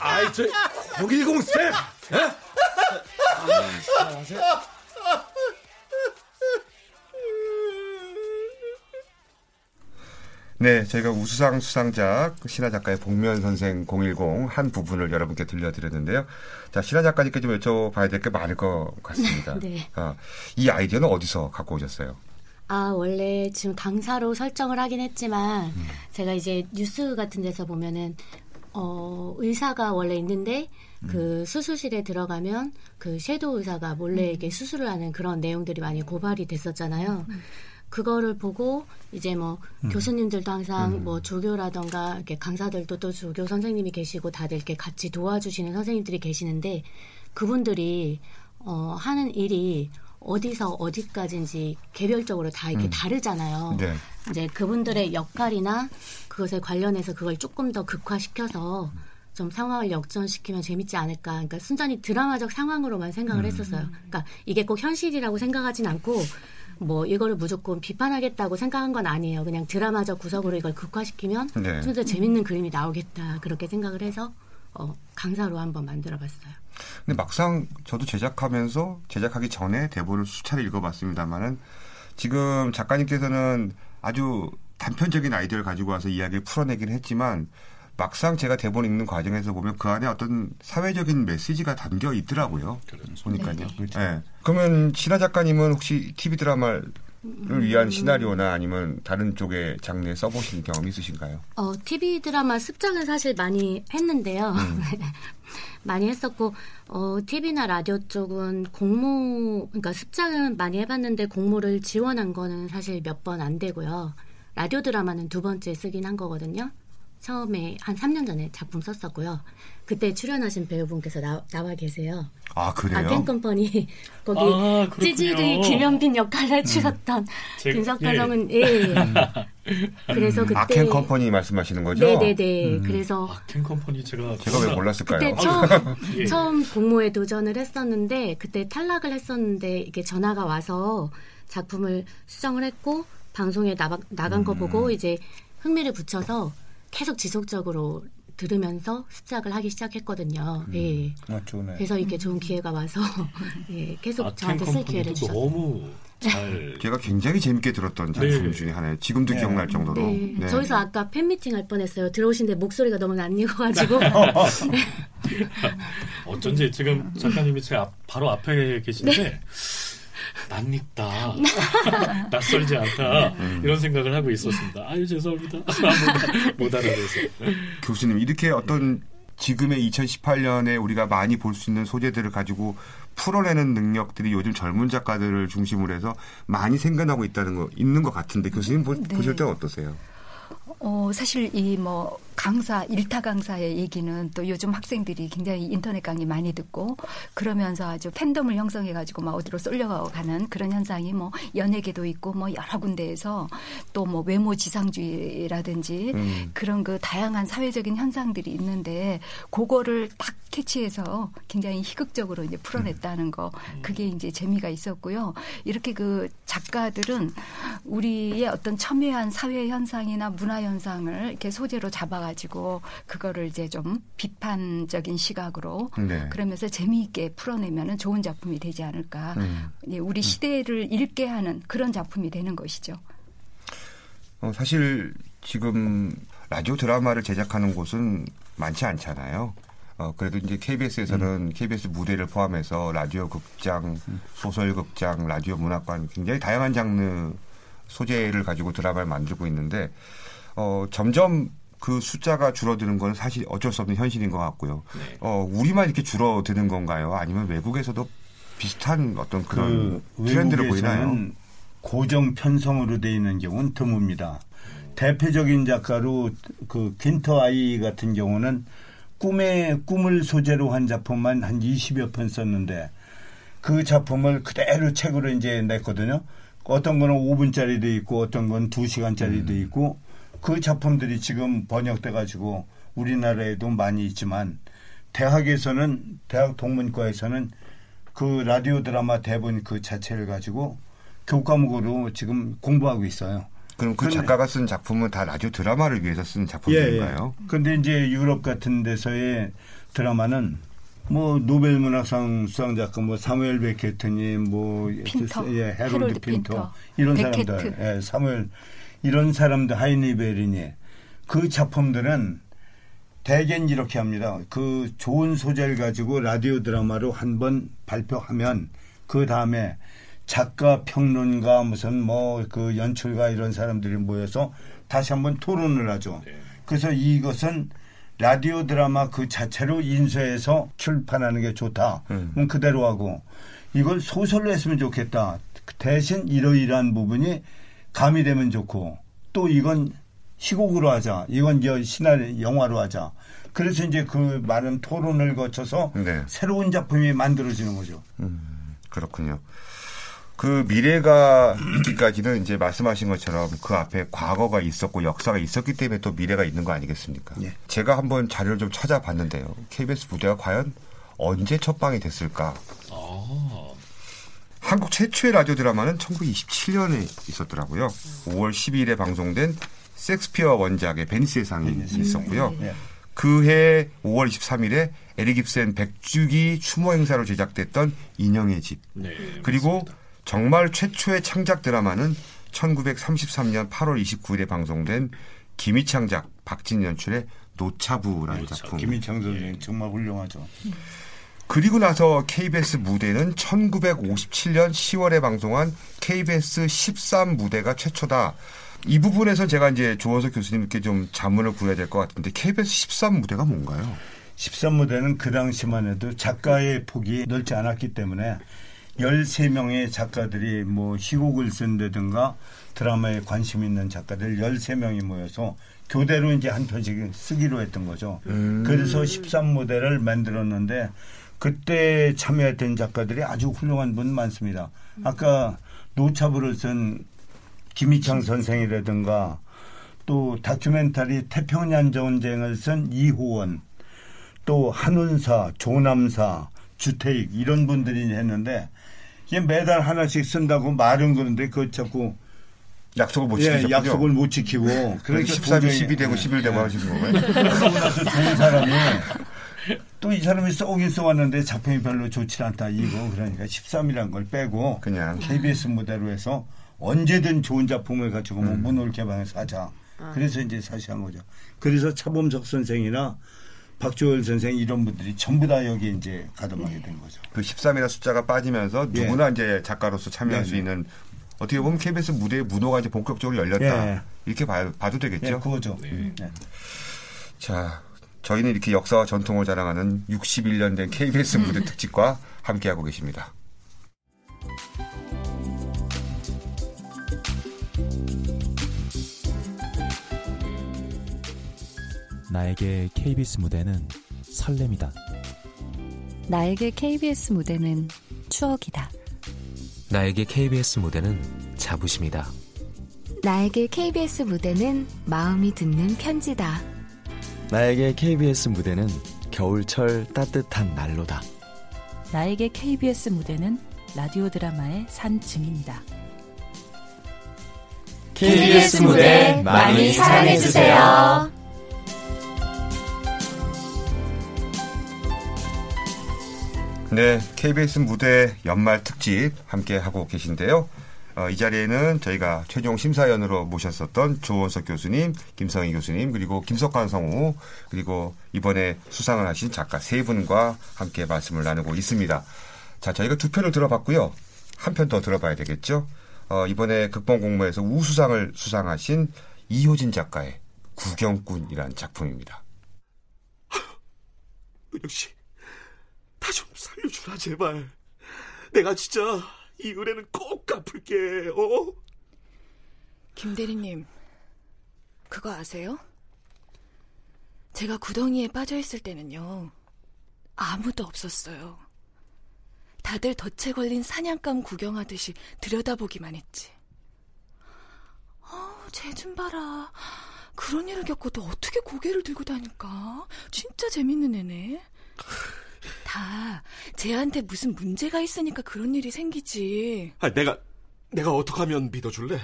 아이, 저, 010쌤! 네, 저희가 우수상 수상작 신하 작가의 복면 선생 010 한 부분을 여러분께 들려드렸는데요. 자, 신하 작가님께 좀 여쭤봐야 될 게 많을 것 같습니다. (laughs) 네. 아, 이 아이디어는 어디서 갖고 오셨어요? 아, 원래 지금 강사로 설정을 하긴 했지만, 음. 제가 이제 뉴스 같은 데서 보면은, 어, 의사가 원래 있는데, 음. 그 수술실에 들어가면 그 섀도우 의사가 몰래 이렇게 수술을 하는 그런 내용들이 많이 고발이 됐었잖아요. 그거를 보고 이제 뭐 음. 교수님들도 항상 음. 뭐 조교라던가 이렇게 강사들도 또 조교 선생님이 계시고 다들 이렇게 같이 도와주시는 선생님들이 계시는데 그분들이 어 하는 일이 어디서 어디까지인지 개별적으로 다 이렇게 음. 다르잖아요. 네. 이제 그분들의 역할이나 그것에 관련해서 그걸 조금 더 극화시켜서 좀 상황을 역전시키면 재밌지 않을까. 그러니까 순전히 드라마적 상황으로만 생각을 음. 했었어요. 그러니까 이게 꼭 현실이라고 생각하진 않고 뭐 이거를 무조건 비판하겠다고 생각한 건 아니에요. 그냥 드라마적 구석으로 이걸 극화시키면 네. 좀더 재밌는 그림이 나오겠다. 그렇게 생각을 해서 어, 강사로 한번 만들어봤어요. 근데 막상 저도 제작하면서 제작하기 전에 대본을 수차례 읽어봤습니다만은 지금 작가님께서는 아주 단편적인 아이디어를 가지고 와서 이야기를 풀어내긴 했지만 막상 제가 대본 읽는 과정에서 보면 그 안에 어떤 사회적인 메시지가 담겨 있더라고요. 보니까요. 네. 그러면 신하 작가님은 혹시 TV 드라마를 위한 시나리오나 아니면 다른 쪽의 장르에 써보신 경험 있으신가요? 어, TV 드라마 습작은 사실 많이 했는데요. 음. (laughs) 많이 했었고, 어, TV나 라디오 쪽은 공모, 그러니까 습작은 많이 해봤는데 공모를 지원한 거는 사실 몇 번 안 되고요. 라디오 드라마는 두 번째 쓰긴 한 거거든요. 처음에 한 3년 전에 작품 썼었고요. 그때 출연하신 배우분께서 나, 나와 계세요. 아, 그래요? 아켄 컴퍼니 (laughs) 거기 아. 찌질이 김현빈 역할을 해주셨던 제가- 김석하성은 예. (laughs) 그래서 그때 아켄 컴퍼니 말씀하시는 거죠? 네네네. 음. 그래서 캔 컴퍼니 제가 제가 왜 몰랐을까요? 그때 처음 (laughs) 예. 처음 공모에 도전을 했었는데 그때 탈락을 했었는데 이게 전화가 와서 작품을 수정을 했고 방송에 나가, 나간 거 보고 이제 흥미를 붙여서 계속 지속적으로 들으면서 습작을 하기 시작했거든요. 음. 예. 아, 좋네. 그래서 이게 좋은 기회가 와서 (laughs) 예, 계속 아, 저한테 쓸 기회를 주셨어요. 너무 (laughs) 잘 제가 굉장히 재밌게 들었던 작품 네. 중에 하나예요. 지금도 네. 기억날 정도로. 네. 네. 저기서 아까 팬미팅 할 뻔했어요. 들어오신데 목소리가 너무 안 익어가지고. (laughs) 어쩐지 지금 작가님이 제 앞, 바로 앞에 계신데 네. 낯익다 (laughs) 낯설지 않다 음. 이런 생각을 하고 있었습니다. 아유 죄송합니다. (laughs) 못, 못 알아봐서. 교수님 이렇게 어떤 지금의 2018년에 우리가 많이 볼 수 있는 소재들을 가지고 풀어내는 능력들이 요즘 젊은 작가들을 중심으로 해서 많이 생겨나고 있다는 거 있는 것 같은데 교수님 보, 네. 보실 때 어떠세요? 어, 사실 이 뭐 강사, 일타 강사의 얘기는 또 요즘 학생들이 굉장히 인터넷 강의 많이 듣고 그러면서 아주 팬덤을 형성해가지고 막 어디로 쏠려가는 그런 현상이 뭐 연예계도 있고 뭐 여러 군데에서 또 뭐 외모 지상주의라든지 음. 그런 그 다양한 사회적인 현상들이 있는데 그거를 딱 캐치해서 굉장히 희극적으로 이제 풀어냈다는 거 그게 이제 재미가 있었고요. 이렇게 그 작가들은 우리의 어떤 첨예한 사회 현상이나 문화 현상 을 이렇게 소재로 잡아가지고 그거를 이제 좀 비판적인 시각으로 네. 그러면서 재미있게 풀어내면은 좋은 작품이 되지 않을까. 음. 예, 우리 시대를 읽게 하는 그런 작품이 되는 것이죠. 어, 사실 지금 라디오 드라마를 제작하는 곳은 많지 않잖아요. 어, 그래도 이제 KBS에서는 KBS 무대를 포함해서 라디오 극장, 소설 극장, 라디오 문학관 굉장히 다양한 장르 소재를 가지고 드라마를 만들고 있는데 어, 점점 그 숫자가 줄어드는 건 사실 어쩔 수 없는 현실인 것 같고요. 어, 우리만 이렇게 줄어드는 건가요? 아니면 외국에서도 비슷한 어떤 그런 그 트렌드를 보이나요? 외국에서는 고정 편성으로 돼 있는 경우는 드뭅니다. 대표적인 작가로 그 퀸터 아이 같은 경우는 꿈의 꿈을 소재로 한 작품만 한 20여 편 썼는데 그 작품을 그대로 책으로 이제 냈거든요. 어떤 거는 5분짜리도 있고 어떤 건 2시간짜리도 있고 그 작품들이 지금 번역돼 가지고 우리나라에도 많이 있지만 대학에서는 대학 동문과에서는 그 라디오 드라마 대본 그 자체를 가지고 교과목으로 지금 공부하고 있어요. 그럼 그 근데- 작가가 쓴 작품은 다 라디오 드라마를 위해서 쓴 작품인가요? 예, 예. 근데 이제 유럽 같은 데서의 드라마는 뭐 노벨 문학상 수상 작가 뭐 사무엘 베케트니 뭐 핀터, 예, 헤롤드, 핀터, 핀터, 이런 베케트. 사람들 예, 사무엘 이런 사람들 하인리히 뵐이니 그 작품들은 대개는 이렇게 합니다. 그 좋은 소재를 가지고 라디오 드라마로 한 번 발표하면 그 다음에 작가 평론가 무슨 뭐 그 연출가 이런 사람들이 모여서 다시 한번 토론을 하죠. 그래서 이것은 라디오 드라마 그 자체로 인쇄해서 출판하는 게 좋다. 그럼 그대로 하고 이걸 소설로 했으면 좋겠다. 대신 이러이러한 부분이 가미되면 좋고 또 이건 희곡으로 하자. 이건 저 시나리 영화로 하자. 그래서 이제 그 많은 토론을 거쳐서 네. 새로운 작품이 만들어지는 거죠. 그렇군요. 그 미래가 있기까지는 이제 말씀하신 것처럼 그 앞에 과거가 있었고 역사가 있었기 때문에 또 미래가 있는 거 아니겠습니까? 제가 한번 자료를 좀 찾아봤는데요. KBS 무대가 과연 언제 첫 방이 됐을까? 한국 최초의 라디오 드라마는 1927년에 있었더라고요. 5월 12일에 방송된 섹스피어 원작의 베니스의 상이 있었고요. 예. 그해 5월 23일에 에릭 깁센 백주기 추모 행사로 제작됐던 인형의 집. 네, 그리고 정말 최초의 창작 드라마는 1933년 8월 29일에 방송된 김희창작 박진 연출의 노차부라는 작품. 김희창 선생 정말 훌륭하죠. 그리고 나서 KBS 무대는 1957년 10월에 방송한 KBS 13 무대가 최초다. 이 부분에서 제가 이제 조원석 교수님께 좀 자문을 구해야 될 것 같은데 KBS 13 무대가 뭔가요? 13 무대는 그 당시만 해도 작가의 폭이 넓지 않았기 때문에 13명의 작가들이 뭐 희곡을 쓴다든가 드라마에 관심 있는 작가들 13명이 모여서 교대로 이제 한 편씩 쓰기로 했던 거죠. 음. 그래서 13 무대를 만들었는데 그때 참여했던 작가들이 아주 훌륭한 분 많습니다. 아까 노차부를 쓴 김희창 선생이라든가 또 다큐멘터리 태평양 전쟁을 쓴 이호원 또 한운사, 조남사, 주태익 이런 분들이 했는데 이게 매달 하나씩 쓴다고 말은 그런데 그 자꾸 약속을 못 예, 지키셨군요. 약속을 못 지키고 그러니까 13이 10이 되고 11 되고 하시는 거예요. 그러고 나서 좋은 사람이 또 이 사람이 쏘긴 쏘았는데 작품이 별로 좋지 않다 이거 그러니까 13이라는 걸 빼고 그냥 KBS 무대로 해서 언제든 좋은 작품을 가지고 뭐 음. 문홀 개방해서 하자. 아. 그래서 이제 사실 한 거죠. 그래서 차범석 선생이나 박주월 선생 이런 분들이 전부 다 여기 이제 가담하게 된 거죠. 그 13이라는 숫자가 빠지면서 예. 누구나 이제 작가로서 참여할 네, 수 네. 있는 어떻게 보면 KBS 무대의 문호가 이제 본격적으로 열렸다. 예. 이렇게 봐, 도 되겠죠. 예, 그거죠. 네. 자, 저희는 이렇게 역사와 전통을 자랑하는 61년 된 KBS 무대 특집과 함께하고 계십니다. 나에게 KBS 무대는 설렘이다. 나에게 KBS 무대는 추억이다. 나에게 KBS 무대는 자부심이다. 나에게 KBS 무대는 마음이 듣는 편지다. 나에게 KBS 무대는 겨울철 따뜻한 난로다. 나에게 KBS 무대는 라디오 드라마의 산 증인이다. KBS 무대 많이 사랑해주세요. 네, KBS 무대 연말 특집 함께 하고 계신데요. 어, 이 자리에는 저희가 최종 심사위원으로 모셨었던 조원석 교수님, 김성희 교수님, 그리고 김석환 성우, 그리고 이번에 수상을 하신 작가 세 분과 함께 말씀을 나누고 있습니다. 자, 저희가 두 편을 들어봤고요. 한 편 더 들어봐야 되겠죠. 어, 이번에 극본 공모에서 우수상을 수상하신 이효진 작가의 구경꾼이라는 작품입니다. 은영 씨, 나 좀 살려주라 제발. 내가 진짜 이 은혜는 꼭 갚을게. 어? 김 대리님, 그거 아세요? 제가 구덩이에 빠져 있을 때는요, 아무도 없었어요. 다들 덫에 걸린 사냥감 구경하듯이 들여다보기만 했지. 어, 쟤좀 봐라. 그런 일을 겪고도 어떻게 고개를 들고 다닐까? 진짜 재밌는 애네. 다 쟤한테 무슨 문제가 있으니까 그런 일이 생기지. 아, 내가 내가 어떻게 하면 믿어줄래?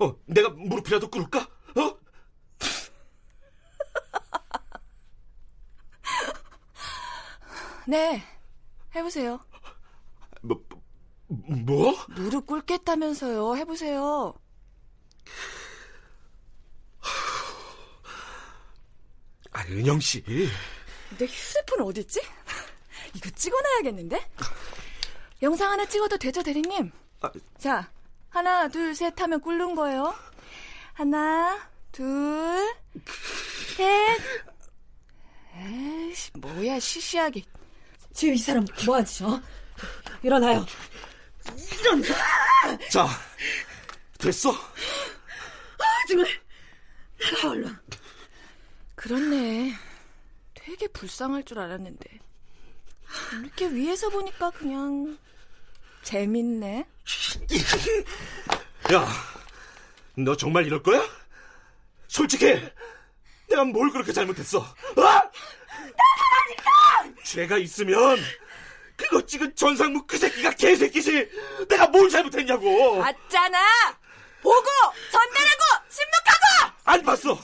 어, 내가 무릎이라도 꿇을까? 어? 네, 해보세요. 뭐? 뭐? 무릎 꿇겠다면서요. 해보세요. 아, 은영 씨. 내 휴대폰 어딨지? (laughs) 이거 찍어놔야겠는데? 영상 하나 찍어도 되죠, 대리님? 자, 하나, 둘, 셋 하면 꿇는 거예요. 하나, 둘, 셋. 에이씨, 뭐야, 시시하게. 지금 이 사람 뭐하지, 어? 일어나요. 일어나! 자, 됐어. 아, 정말. 나가, 얼른. 그렇네. 되게 불쌍할 줄 알았는데. 이렇게 위에서 보니까 그냥 재밌네. 야, 너 정말 이럴 거야? 솔직히 내가 뭘 그렇게 잘못했어? 어? 죄가 있으면 그거 찍은 전상무 그 새끼가 개새끼지. 내가 뭘 잘못했냐고. 봤잖아. 보고 전달하고 신문하고. 안 봤어.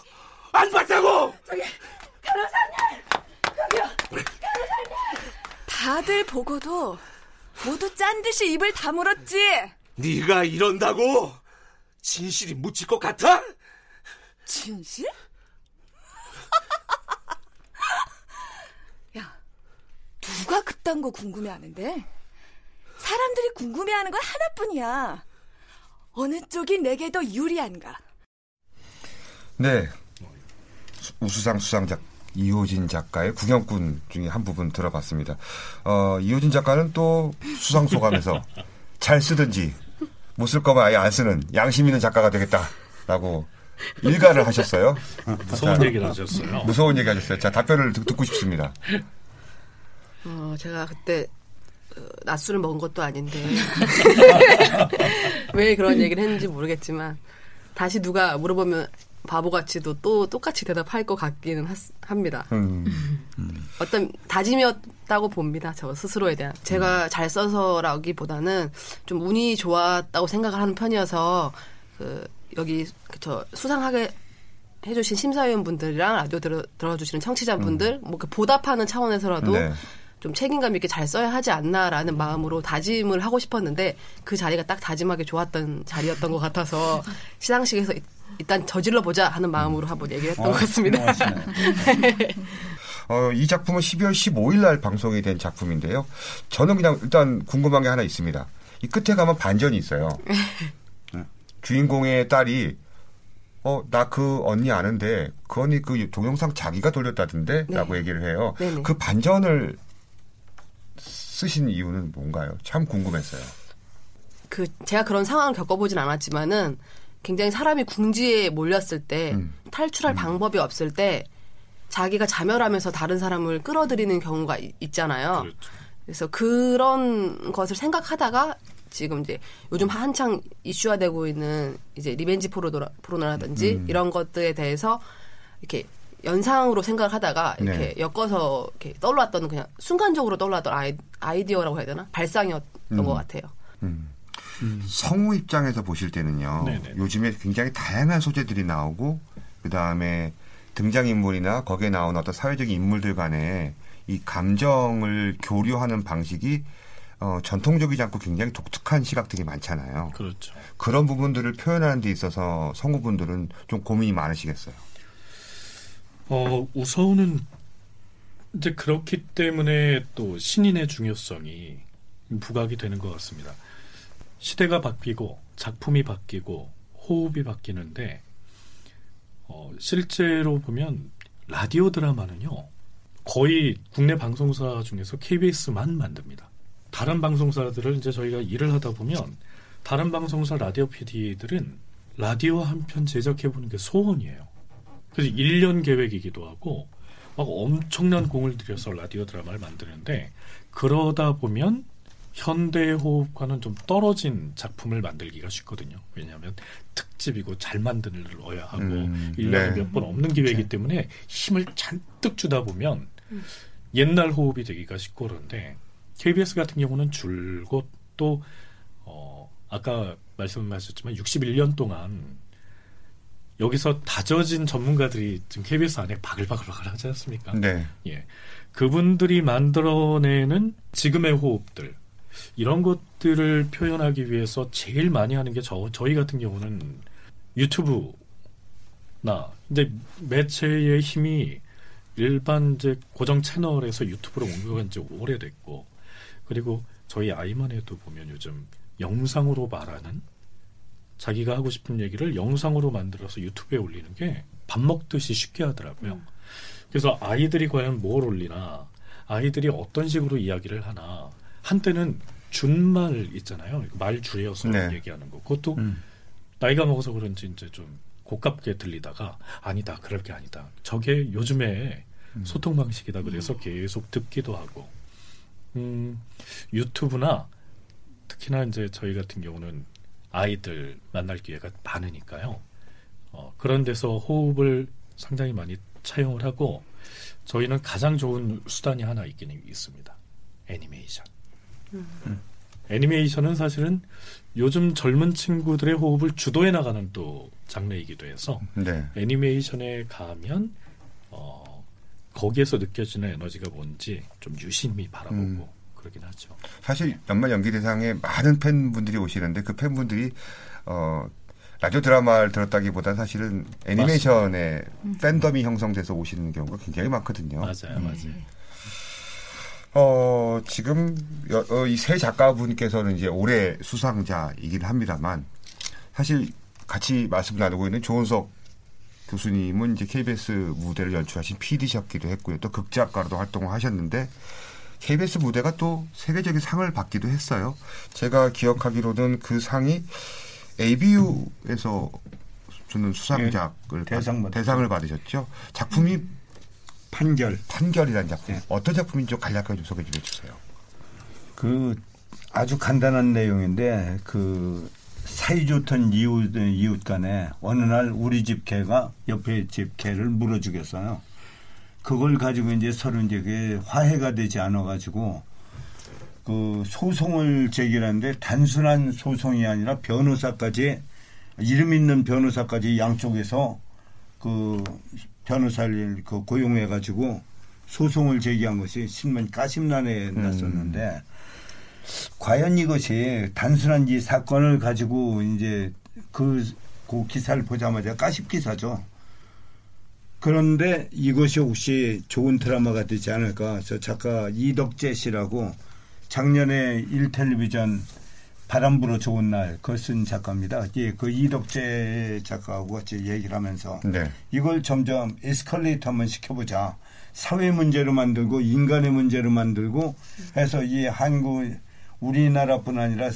안 봤다고. 저기 변호사님. 다들 보고도 모두 짠 듯이 입을 다물었지. 네가 이런다고 진실이 묻힐 것 같아? 진실? 야, 누가 그딴 거 궁금해하는데? 사람들이 궁금해하는 건 하나뿐이야. 어느 쪽이 내게 더 유리한가? 네. 수- 우수상 수상작 이호진 작가의 구경꾼 중에 한 부분 들어봤습니다. 어, 이호진 작가는 또 수상 소감에서 (laughs) 잘 쓰든지 못 쓸 거면 아예 안 쓰는 양심 있는 작가가 되겠다라고 일가를 하셨어요. 무서운 자, 얘기를 하셨어요. 무서운 얘기 하셨어요. 자, 답변을 듣, 듣고 싶습니다. 어, 제가 그때 어, 낮술을 먹은 것도 아닌데 (laughs) 왜 그런 얘기를 했는지 모르겠지만 다시 누가 물어보면 바보같이도 또 똑같이 대답할 것 같기는 하- 합니다. 음. 어떤 다짐이었다고 봅니다. 저 스스로에 대한. 제가 잘 써서라기보다는 좀 운이 좋았다고 생각을 하는 편이어서 그 여기 저 수상하게 해주신 심사위원분들이랑 라디오 들어, 들어주시는 청취자분들 뭐그 보답하는 차원에서라도 네. 좀 책임감 있게 잘 써야 하지 않나라는 마음으로 다짐을 하고 싶었는데 그 자리가 딱 다짐하게 좋았던 자리였던 것 같아서 (laughs) 시상식에서 일- 일단 저질러 보자 하는 마음으로 한번 얘기를 했던 어, 것 같습니다. 어, 이 작품은 12월 15일 날 방송이 된 작품인데요. 저는 그냥 일단 궁금한 게 하나 있습니다. 이 끝에 가면 반전이 있어요. 네. 주인공의 딸이 어, 나 그 언니 아는데 그 언니 그 동영상 자기가 돌렸다던데? 네. 라고 얘기를 해요. 네네. 그 반전을 쓰신 이유는 뭔가요? 참 궁금했어요. 그 제가 그런 상황을 겪어보진 않았지만은 굉장히 사람이 궁지에 몰렸을 때 음. 탈출할 방법이 없을 때 자기가 자멸하면서 다른 사람을 끌어들이는 경우가 이- 있잖아요. 그래서 그런 것을 생각하다가 지금 이제 요즘 한창 이슈화되고 있는 이제 revenge 포르노라, 포르노라든지 음. 이런 것들에 대해서 이렇게 연상으로 생각을 하다가 이렇게 네. 엮어서 이렇게 떠올랐던 그냥 순간적으로 떠올랐던 아이, 아이디어라고 해야 되나 발상이었던 음. 것 같아요. 음. 성우 입장에서 보실 때는요. 네네. 요즘에 굉장히 다양한 소재들이 나오고 그 다음에 등장 인물이나 거기에 나온 어떤 사회적인 인물들 간에 이 감정을 교류하는 방식이 어, 전통적이지 않고 굉장히 독특한 시각들이 많잖아요. 그렇죠. 그런 부분들을 표현하는 데 있어서 성우분들은 좀 고민이 많으시겠어요. 어, 우서우는 이제 그렇기 때문에 또 신인의 중요성이 부각이 되는 것 같습니다. 시대가 바뀌고 작품이 바뀌고 호흡이 바뀌는데 어, 실제로 보면 라디오 드라마는요 거의 국내 방송사 중에서 KBS만 만듭니다. 다른 방송사들을 이제 저희가 일을 하다 보면 다른 방송사 라디오 PD들은 라디오 한 편 제작해 보는 게 소원이에요. 그래서 1년 계획이기도 하고 막 엄청난 공을 들여서 라디오 드라마를 만드는데 그러다 보면 현대 호흡과는 좀 떨어진 작품을 만들기가 쉽거든요. 왜냐하면 특집이고 잘 만들어야 하고 음, 1년에 네. 몇번 없는 기회이기 때문에 힘을 잔뜩 주다 보면 옛날 호흡이 되기가 쉽고 그런데 KBS 같은 경우는 줄곧 또 어, 아까 말씀하셨지만 61년 동안 여기서 다져진 전문가들이 지금 KBS 안에 바글바글바글 하지 않습니까? 네. 예. 그분들이 만들어내는 지금의 호흡들, 이런 것들을 표현하기 위해서 제일 많이 하는 게 저, 저희 같은 경우는 유튜브나, 이제 매체의 힘이 일반 이제 고정 채널에서 유튜브로 옮겨간 지 오래됐고, 그리고 저희 아이만 해도 보면 요즘 영상으로 말하는 자기가 하고 싶은 얘기를 영상으로 만들어서 유튜브에 올리는 게 밥 먹듯이 쉽게 하더라고요. 그래서 아이들이 과연 뭘 올리나, 아이들이 어떤 식으로 이야기를 하나, 한때는 준말 있잖아요. 말 줄여서 네. 얘기하는 거. 그것도 나이가 먹어서 그런지 이제 좀 고깝게 들리다가 아니다, 그럴 게 아니다. 저게 요즘에 소통 방식이다. 그래서 계속 듣기도 하고, 음, 유튜브나 특히나 이제 저희 같은 경우는 아이들 만날 기회가 많으니까요. 어, 그런 데서 호흡을 상당히 많이 차용을 하고 저희는 가장 좋은 수단이 하나 있긴 있습니다. 애니메이션. 애니메이션은 사실은 요즘 젊은 친구들의 호흡을 주도해 나가는 또 장르이기도 해서 네. 애니메이션에 가면 어, 거기에서 느껴지는 에너지가 뭔지 좀 유심히 바라보고 음. 그러긴 하죠. 사실 연말 연기 대상에 많은 팬분들이 오시는데 그 팬분들이 어 라디오 드라마를 들었다기보다 사실은 애니메이션에 팬덤이 형성돼서 오시는 경우가 굉장히 많거든요. 맞아요, 맞아요. 어, 지금 어, 이세 작가분께서는 이제 올해 수상자이긴 합니다만 사실 같이 말씀 나누고 있는 조은석 교수님은 이제 KBS 무대를 연출하신 PD셨기도 했고요. 또 극작가로도 활동을 하셨는데 KBS 무대가 또 세계적인 상을 받기도 했어요. 제가 기억하기로는 그 상이 ABU에서 주는 수상작을 예, 대상 받, 대상을 받으셨죠. 작품이 판결. 판결이라는 작품. 어떤 작품인지 좀 간략하게 좀 소개 좀 해주세요. 그 아주 간단한 내용인데 그 사이좋던 이웃 이웃 간에 어느 날 우리 집 개가 옆에 집 개를 물어 죽였어요. 그걸 가지고 이제 서로 이제 화해가 되지 않아 가지고 그 소송을 제기하는데 단순한 소송이 아니라 변호사까지 이름 있는 변호사까지 양쪽에서 그 변호사를 그 고용해 가지고 소송을 제기한 것이 신문 까심란에 났었는데 과연 이것이 단순한 이 사건을 가지고 이제 그, 그 기사를 보자마자 까십 기사죠. 그런데 이것이 혹시 좋은 드라마가 되지 않을까. 저 작가 이덕재 씨라고 작년에 일텔레비전 바람 불어 좋은 날 그걸 쓴 작가입니다. 예, 그 이덕재 작가하고 같이 얘기를 하면서 네. 이걸 점점 에스컬레이터 한번 시켜보자. 사회 문제로 만들고 인간의 문제로 만들고 해서 이 한국 우리나라뿐 아니라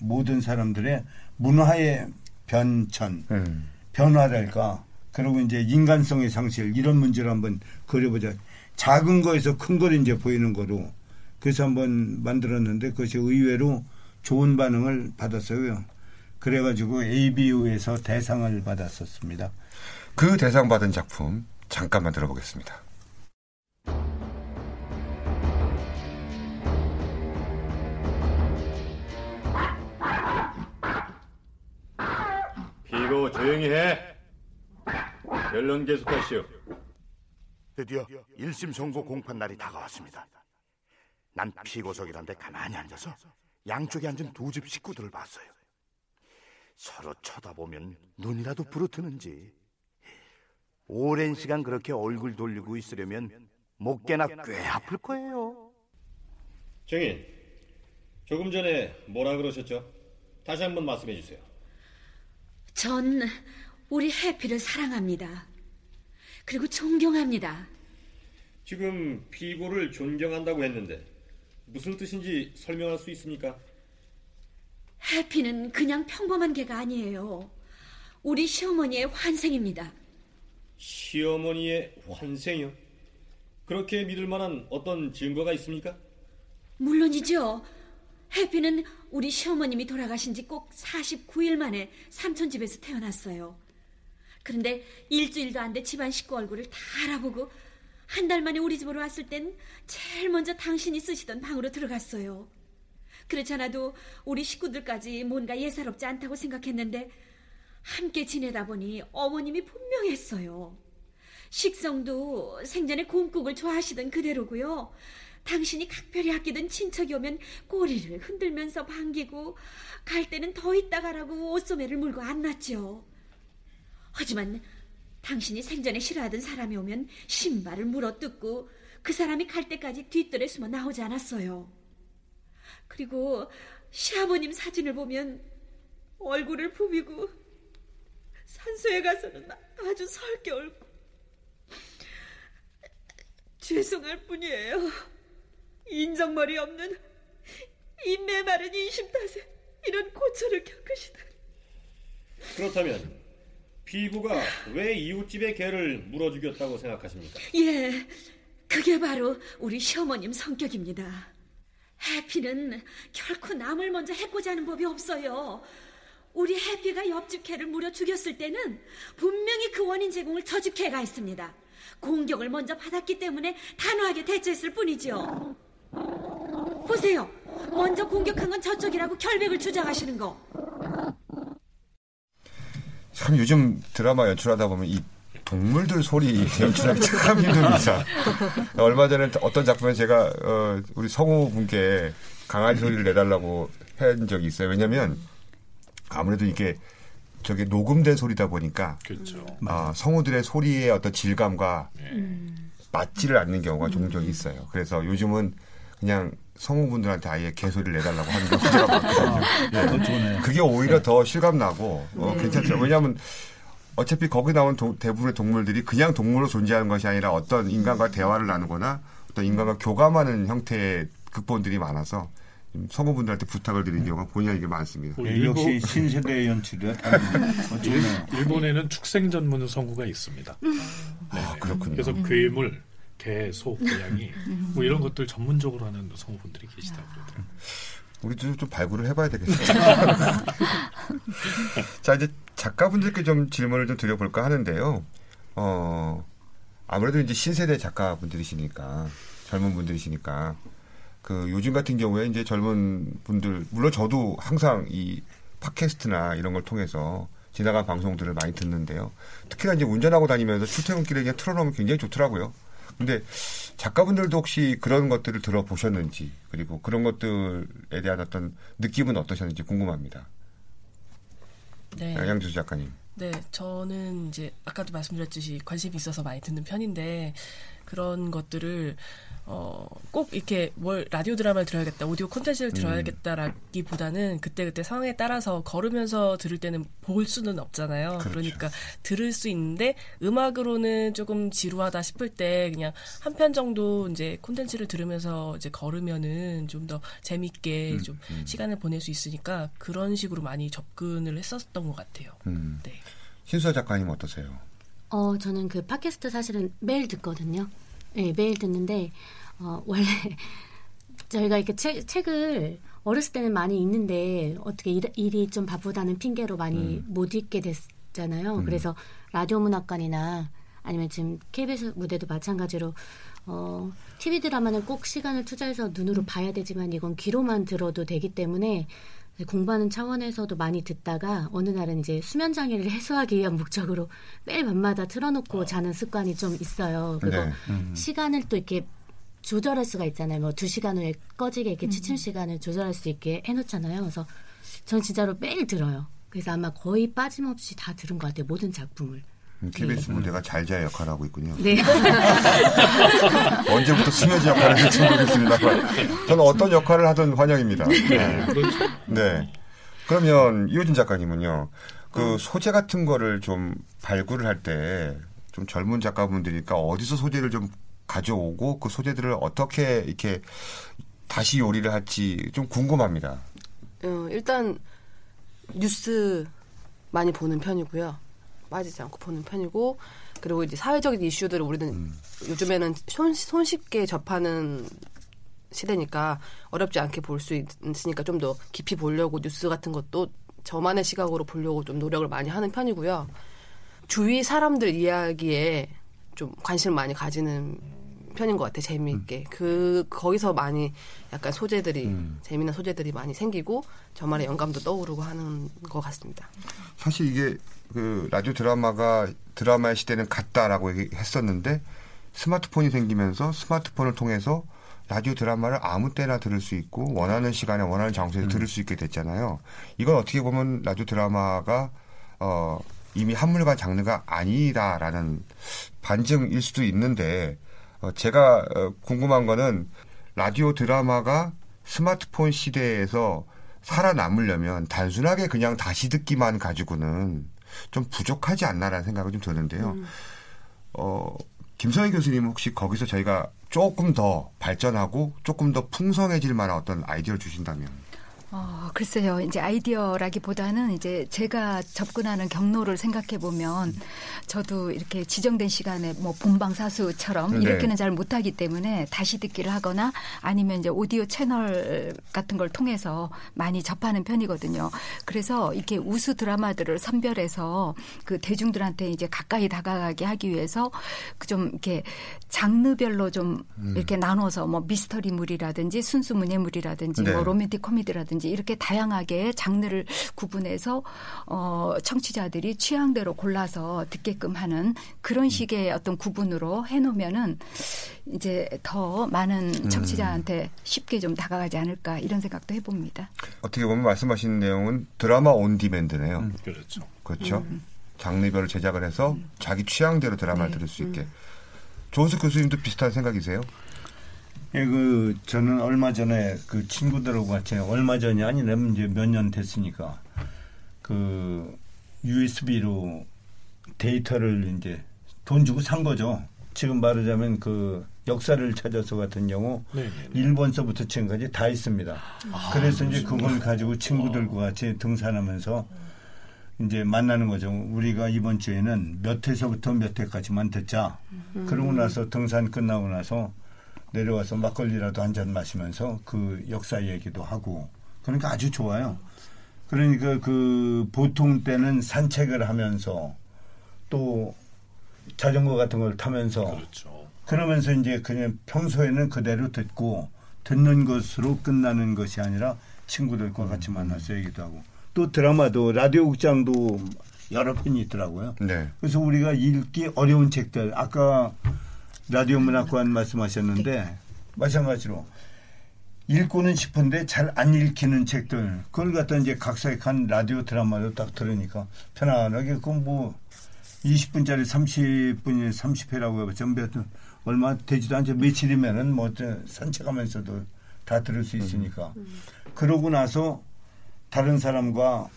모든 사람들의 문화의 변천, 음. 변화랄까. 그리고 이제 인간성의 상실 이런 문제를 한번 그려보자. 작은 거에서 큰 걸 이제 보이는 거로 그래서 한번 만들었는데 그것이 의외로 좋은 반응을 받았어요. 그래가지고 ABU에서 대상을 받았었습니다. 그 대상 받은 작품 잠깐만 들어보겠습니다. 피고 조용히 해. 결론 계속하시오. 드디어 1심 선고 공판 날이 다가왔습니다. 난 피고석이란데 가만히 앉아서 양쪽에 앉은 두 집 식구들을 봤어요. 서로 쳐다보면 눈이라도 부르트는지. 오랜 시간 그렇게 얼굴 돌리고 있으려면 목깨나 꽤 아플 거예요. 증인, 조금 전에 뭐라 그러셨죠? 다시 한번 말씀해 주세요. 전 우리 해피를 사랑합니다. 그리고 존경합니다. 지금 피고를 존경한다고 했는데 무슨 뜻인지 설명할 수 있습니까? 해피는 그냥 평범한 개가 아니에요. 우리 시어머니의 환생입니다. 시어머니의 환생이요? 그렇게 믿을 만한 어떤 증거가 있습니까? 물론이죠. 해피는 우리 시어머님이 돌아가신 지 꼭 49일 만에 삼촌 집에서 태어났어요. 그런데 일주일도 안 돼 집안 식구 얼굴을 다 알아보고 한 달 만에 우리 집으로 왔을 땐 제일 먼저 당신이 쓰시던 방으로 들어갔어요. 그렇지 않아도 우리 식구들까지 뭔가 예사롭지 않다고 생각했는데 함께 지내다 보니 어머님이 분명했어요. 식성도 생전에 곰국을 좋아하시던 그대로고요. 당신이 각별히 아끼던 친척이 오면 꼬리를 흔들면서 반기고 갈 때는 더 있다 가라고 옷소매를 물고 안 났죠. 하지만 당신이 생전에 싫어하던 사람이 오면 신발을 물어뜯고 그 사람이 갈 때까지 뒷뜰에 숨어 나오지 않았어요. 그리고 시아버님 사진을 보면 얼굴을 부비고 산소에 가서는 아주 설게 옳고 죄송할 뿐이에요. 인정머리 없는 이 메마른 인심 탓에 이런 고초를 겪으시다니. 그렇다면 피부가 왜 이웃집의 개를 물어 죽였다고 생각하십니까? 예, 그게 바로 우리 시어머님 성격입니다. 해피는 결코 남을 먼저 해코지 하는 법이 없어요. 우리 해피가 옆집 개를 물어 죽였을 때는 분명히 그 원인 제공을 저집 개가 했습니다. 공격을 먼저 받았기 때문에 단호하게 대처했을 뿐이죠. 보세요. 먼저 공격한 건 저쪽이라고 결백을 주장하시는 거. 참 요즘 드라마 연출하다 보면 이 동물들 소리 연출하기 (laughs) 참 힘듭니다. 얼마 전에 어떤 작품에 제가 어, 우리 성우 분께 강아지 소리를 내달라고 한 적이 있어요. 왜냐하면 아무래도 이게 저게 녹음된 소리다 보니까 그렇죠. 아, 성우들의 소리의 어떤 질감과 맞지를 않는 경우가 종종 있어요. 그래서 요즘은 그냥 성우분들한테 아예 개소리를 내달라고 하는 많거든요. 그거 좋네요. 그게 오히려 더 실감 나고 어, 괜찮죠. 왜냐하면 어차피 거기 나온 도- 대부분의 동물들이 그냥 동물로 존재하는 것이 아니라 어떤 인간과 대화를 나누거나 어떤 인간과 교감하는 형태의 극본들이 많아서 성우분들한테 부탁을 드리는 경우가 본의 아니게 많습니다. 예, 역시 신세대 (laughs) 좋네요. 일본에는 축생 전문 성우가 있습니다. 아, 그렇군요. 그래서 괴물, 개, 소, 고양이 뭐 이런 것들 전문적으로 하는 성우분들이 계시다고 그러더라고요. 우리도 좀 발굴을 해봐야 되겠어요. (laughs) 자, 이제 작가분들께 좀 질문을 좀 드려볼까 하는데요. 어, 아무래도 이제 신세대 작가분들이시니까, 젊은 분들이시니까, 그 요즘 같은 경우에 이제 젊은 분들, 물론 저도 항상 이 팟캐스트나 이런 걸 통해서 지나간 방송들을 많이 듣는데요. 특히나 이제 운전하고 다니면서 출퇴근길에 그냥 틀어놓으면 굉장히 좋더라고요. 근데 작가분들도 혹시 그런 것들을 들어보셨는지 그리고 그런 것들에 대한 어떤 느낌은 어떠셨는지 궁금합니다. 네. 양주수 작가님. 네, 저는 이제 아까도 말씀드렸듯이 관심이 있어서 많이 듣는 편인데 그런 것들을 어, 꼭 이렇게 뭘 라디오 드라마를 들어야겠다, 오디오 콘텐츠를 들어야겠다라기보다는 그때그때 상황에 따라서 걸으면서 들을 때는 볼 수는 없잖아요. 그렇죠. 그러니까 들을 수 있는데 음악으로는 조금 지루하다 싶을 때 그냥 한 편 정도 이제 콘텐츠를 들으면서 이제 걸으면은 좀 더 재밌게 음, 좀 시간을 보낼 수 있으니까 그런 식으로 많이 접근을 했었던 것 같아요. 음. 네. 신수아 작가님 어떠세요? 어, 저는 그 팟캐스트 사실은 매일 듣거든요. 네, 매일 듣는데, 어, 원래 (laughs) 저희가 이렇게 책, 책을 어렸을 때는 많이 읽는데, 어떻게 일, 일이 좀 바쁘다는 핑계로 많이 못 읽게 됐잖아요. 음. 그래서 라디오 문학관이나 아니면 지금 KBS 무대도 마찬가지로, 어, TV 드라마는 꼭 시간을 투자해서 눈으로 봐야 되지만 이건 귀로만 들어도 되기 때문에 공부하는 차원에서도 많이 듣다가 어느 날은 이제 수면 장애를 해소하기 위한 목적으로 매일 밤마다 틀어놓고 자는 습관이 좀 있어요. 그리고 네. 음. 시간을 또 이렇게 조절할 수가 있잖아요. 뭐 두 시간 후에 꺼지게 이렇게 취침 시간을 조절할 수 있게 해놓잖아요. 그래서 전 진짜로 매일 들어요. 그래서 아마 거의 빠짐없이 다 들은 것 같아요. 모든 작품을. 음, KBS 무대가 잘자 역할을 하고 있군요. 네. 언제부터 수면제 역할을 할지 모르겠습니다만 저는 어떤 역할을 하든 환영입니다. 네. 네. 그러면 이호진 작가님은요. 그 소재 같은 거를 좀 발굴을 할 때 좀 젊은 작가분들이니까 어디서 소재를 좀 가져오고 그 소재들을 어떻게 이렇게 다시 요리를 할지 좀 궁금합니다. 어, 일단 뉴스 많이 보는 편이고요. 빠지지 않고 보는 편이고 그리고 이제 사회적인 이슈들을 우리는 요즘에는 손, 손쉽게 접하는 시대니까 어렵지 않게 볼 수 있으니까 좀 더 깊이 보려고 뉴스 같은 것도 저만의 시각으로 보려고 좀 노력을 많이 하는 편이고요. 주위 사람들 이야기에 좀 관심을 많이 가지는 편인 것 같아요. 재미있게. 그, 거기서 많이 약간 소재들이, 재미난 소재들이 많이 생기고 저만의 영감도 떠오르고 하는 것 같습니다. 사실 이게 그 라디오 드라마가 드라마의 시대는 갔다라고 얘기했었는데 스마트폰이 생기면서 스마트폰을 통해서 라디오 드라마를 아무 때나 들을 수 있고 원하는 시간에 원하는 장소에서 들을 수 있게 됐잖아요. 이건 어떻게 보면 라디오 드라마가 어 이미 한물간 장르가 아니다라는 반증일 수도 있는데 어 제가 어 궁금한 거는 라디오 드라마가 스마트폰 시대에서 살아남으려면 단순하게 그냥 다시 듣기만 가지고는 좀 부족하지 않나라는 생각이 좀 드는데요. 음. 어, 김성희 교수님 혹시 거기서 저희가 조금 더 발전하고 조금 더 풍성해질 만한 어떤 아이디어를 주신다면? 어, 글쎄요. 이제 아이디어라기보다는 이제 제가 접근하는 경로를 생각해 보면 저도 이렇게 지정된 시간에 뭐 본방 사수처럼 네. 이렇게는 잘 못하기 때문에 다시 듣기를 하거나 아니면 이제 오디오 채널 같은 걸 통해서 많이 접하는 편이거든요. 그래서 이렇게 우수 드라마들을 선별해서 그 대중들한테 이제 가까이 다가가게 하기 위해서 그좀 이렇게 장르별로 좀 음. 이렇게 나눠서 뭐 미스터리물이라든지 순수 문예물이라든지 네. 뭐 로맨틱 코미디라든지 이렇게 다양하게 장르를 구분해서 어 청취자들이 취향대로 골라서 듣게끔 하는 그런 식의 어떤 구분으로 해 놓으면은 이제 더 많은 음. 청취자한테 쉽게 좀 다가가지 않을까 이런 생각도 해 봅니다. 어떻게 보면 말씀하신 내용은 드라마 온 디맨드네요. 그렇죠. 그렇죠. 음. 장르별로 제작을 해서 자기 취향대로 드라마를 들을 수 있게. 조은숙 교수님도 비슷한 생각이세요? 예, 그 저는 얼마 전에 그 친구들하고 같이 얼마 전이 아니라면 이제 몇 년 됐으니까 그 USB로 데이터를 이제 돈 주고 산 거죠. 지금 말하자면 그 역사를 찾아서 같은 경우 네네네. 일본서부터 지금까지 다 있습니다. 아, 그래서 이제? 그걸 가지고 친구들과 같이 등산하면서 이제 만나는 거죠. 우리가 이번 주에는 몇 회서부터 몇 회까지만 듣자. 음. 그러고 나서 등산 끝나고 나서 내려와서 막걸리라도 한 잔 마시면서 그 역사 얘기도 하고 그러니까 아주 좋아요. 그러니까 그 보통 때는 산책을 하면서 또 자전거 같은 걸 타면서 그러면서 이제 그냥 평소에는 그대로 듣고 듣는 것으로 끝나는 것이 아니라 친구들과 같이 만나서 얘기도 하고 또 드라마도 라디오 극장도 여러 편이 있더라고요. 네. 그래서 우리가 읽기 어려운 책들 아까 라디오 문학관 말씀하셨는데 마찬가지로 읽고는 싶은데 잘 안 읽히는 책들. 그걸 갖다 이제 각색한 라디오 드라마로 딱 들으니까 편안하게 그건 뭐 20분짜리 30분이 30회라고 해봤자 몇 얼마 되지도 않죠. 며칠이면은 뭐 산책하면서도 다 들을 수 있으니까. 그러고 나서 다른 사람과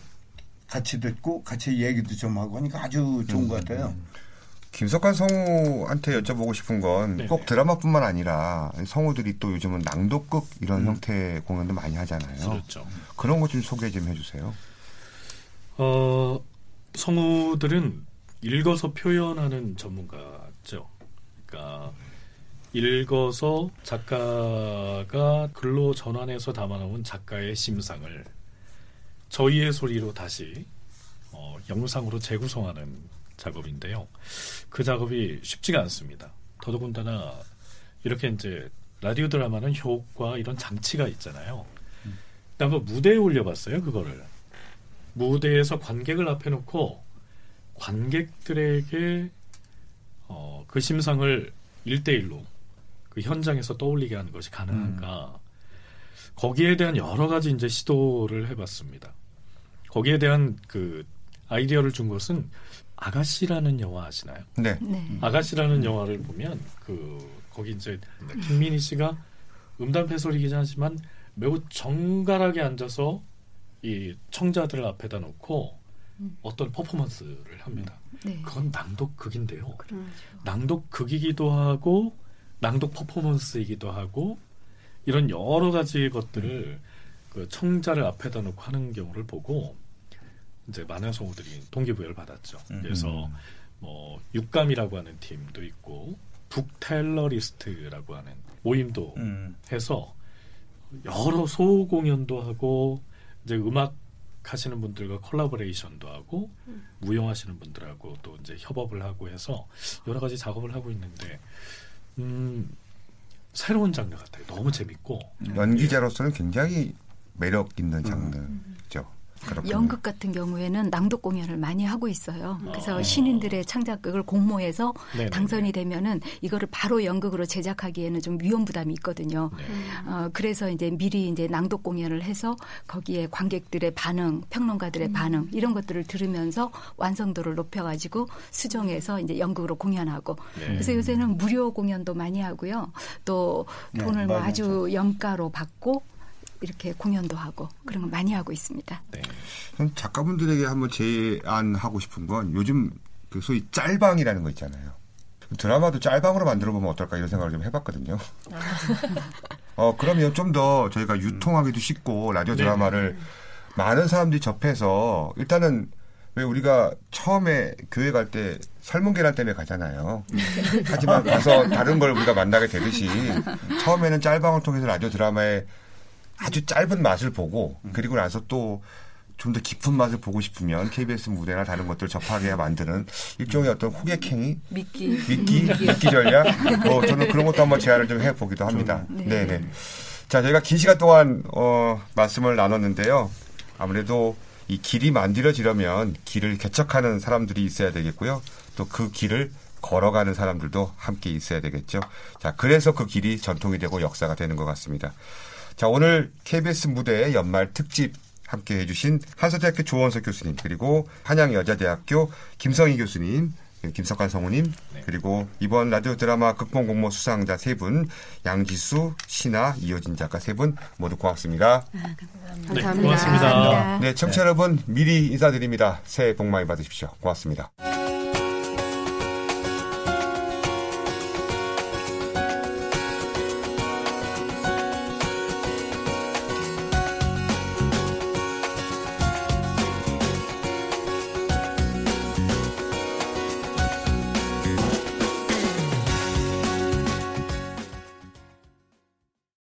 같이 듣고 같이 얘기도 좀 하고 하니까 아주 좋은 것 같아요. 김석환 성우한테 여쭤보고 싶은 건 네. 꼭 드라마뿐만 아니라 성우들이 또 요즘은 낭독극 이런 형태의 공연도 많이 하잖아요. 음. 그렇죠. 그런 것 좀 소개 좀 해주세요. 어, 성우들은 읽어서 표현하는 전문가죠. 그러니까 읽어서 작가가 글로 전환해서 담아놓은 작가의 심상을 저희의 소리로 다시 어, 영상으로 재구성하는 작업인데요. 그 작업이 쉽지가 않습니다. 더더군다나 이렇게 이제 라디오 드라마는 효과 이런 장치가 있잖아요. 근데 한번 무대에 올려봤어요, 그거를. 무대에서 관객을 앞에 놓고 관객들에게 어, 그 심상을 일대일로그 현장에서 떠올리게 하는 것이 가능한가. 거기에 대한 여러 가지 이제 시도를 해봤습니다. 거기에 대한 그 아이디어를 준 것은 아가씨라는 영화 아시나요? 네. 네. 아가씨라는 영화를 보면 그 거기 이제 김민희 씨가 음담 패설이긴 하지만 매우 정갈하게 앉아서 이 청자들 앞에다 놓고 어떤 퍼포먼스를 합니다. 네. 그건 낭독극인데요. 낭독극이기도 하고 낭독 퍼포먼스이기도 하고 이런 여러 가지 것들을 그 청자를 앞에다 놓고 하는 경우를 보고 이제 많은 성우들이 동기부여를 받았죠. 그래서 뭐 육감이라고 하는 팀도 있고 북텔러리스트라고 하는 모임도 해서 여러 소호 공연도 하고 이제 음악 하시는 분들과 콜라보레이션도 하고 무용하시는 분들하고 또 이제 협업을 하고 해서 여러 가지 작업을 하고 있는데 음 새로운 장르 같아요. 너무 재밌고 연기자로서는 굉장히 매력 있는 장르죠. 그렇군요. 연극 같은 경우에는 낭독 공연을 많이 하고 있어요. 그래서 아. 신인들의 창작극을 공모해서 네네네. 당선이 되면은 이거를 바로 연극으로 제작하기에는 좀 위험 부담이 있거든요. 네. 어, 그래서 이제 미리 이제 낭독 공연을 해서 거기에 관객들의 반응, 평론가들의 음. 반응 이런 것들을 들으면서 완성도를 높여가지고 수정해서 이제 연극으로 공연하고 네. 그래서 요새는 무료 공연도 많이 하고요. 또 네, 돈을 뭐 맞아요. 아주 염가로 받고 이렇게 공연도 하고 그런 거 많이 하고 있습니다. 전 작가분들에게 한번 제안하고 싶은 건 요즘 그 소위 짤방이라는 거 있잖아요. 드라마도 짤방으로 만들어 보면 어떨까 이런 생각을 좀 해봤거든요. (laughs) 어 그러면 좀 더 저희가 유통하기도 쉽고 라디오 네. 드라마를 많은 사람들이 접해서 일단은 왜 우리가 처음에 교회 갈 때 삶은 계란 때문에 가잖아요. 하지만 (laughs) 가서 다른 걸 우리가 만나게 되듯이 처음에는 짤방을 통해서 라디오 드라마의 아주 짧은 맛을 보고 그리고 나서 또 좀 더 깊은 맛을 보고 싶으면 KBS 무대나 다른 것들을 접하게 만드는 일종의 어떤 호객행위 미끼 미끼 미끼 전략 뭐 저는 그런 것도 한번 제안을 좀 해보기도 합니다. 네. 네네. 자 저희가 긴 시간 동안 어, 말씀을 나눴는데요. 아무래도 이 길이 만들어지려면 길을 개척하는 사람들이 있어야 되겠고요. 또 그 길을 걸어가는 사람들도 함께 있어야 되겠죠. 자 그래서 그 길이 전통이 되고 역사가 되는 것 같습니다. 자 오늘 KBS 무대 연말 특집 함께 해주신 한서대학교 조원석 교수님 그리고 한양여자대학교 김성희 교수님 김석환 성우님 그리고 이번 라디오 드라마 극본 공모 수상자 세 분 양지수 신하 이효진 작가 세 분 모두 고맙습니다. 감사합니다. 고맙습니다. 네 청취자 여러분 미리 인사드립니다. 새해 복 많이 받으십시오. 고맙습니다.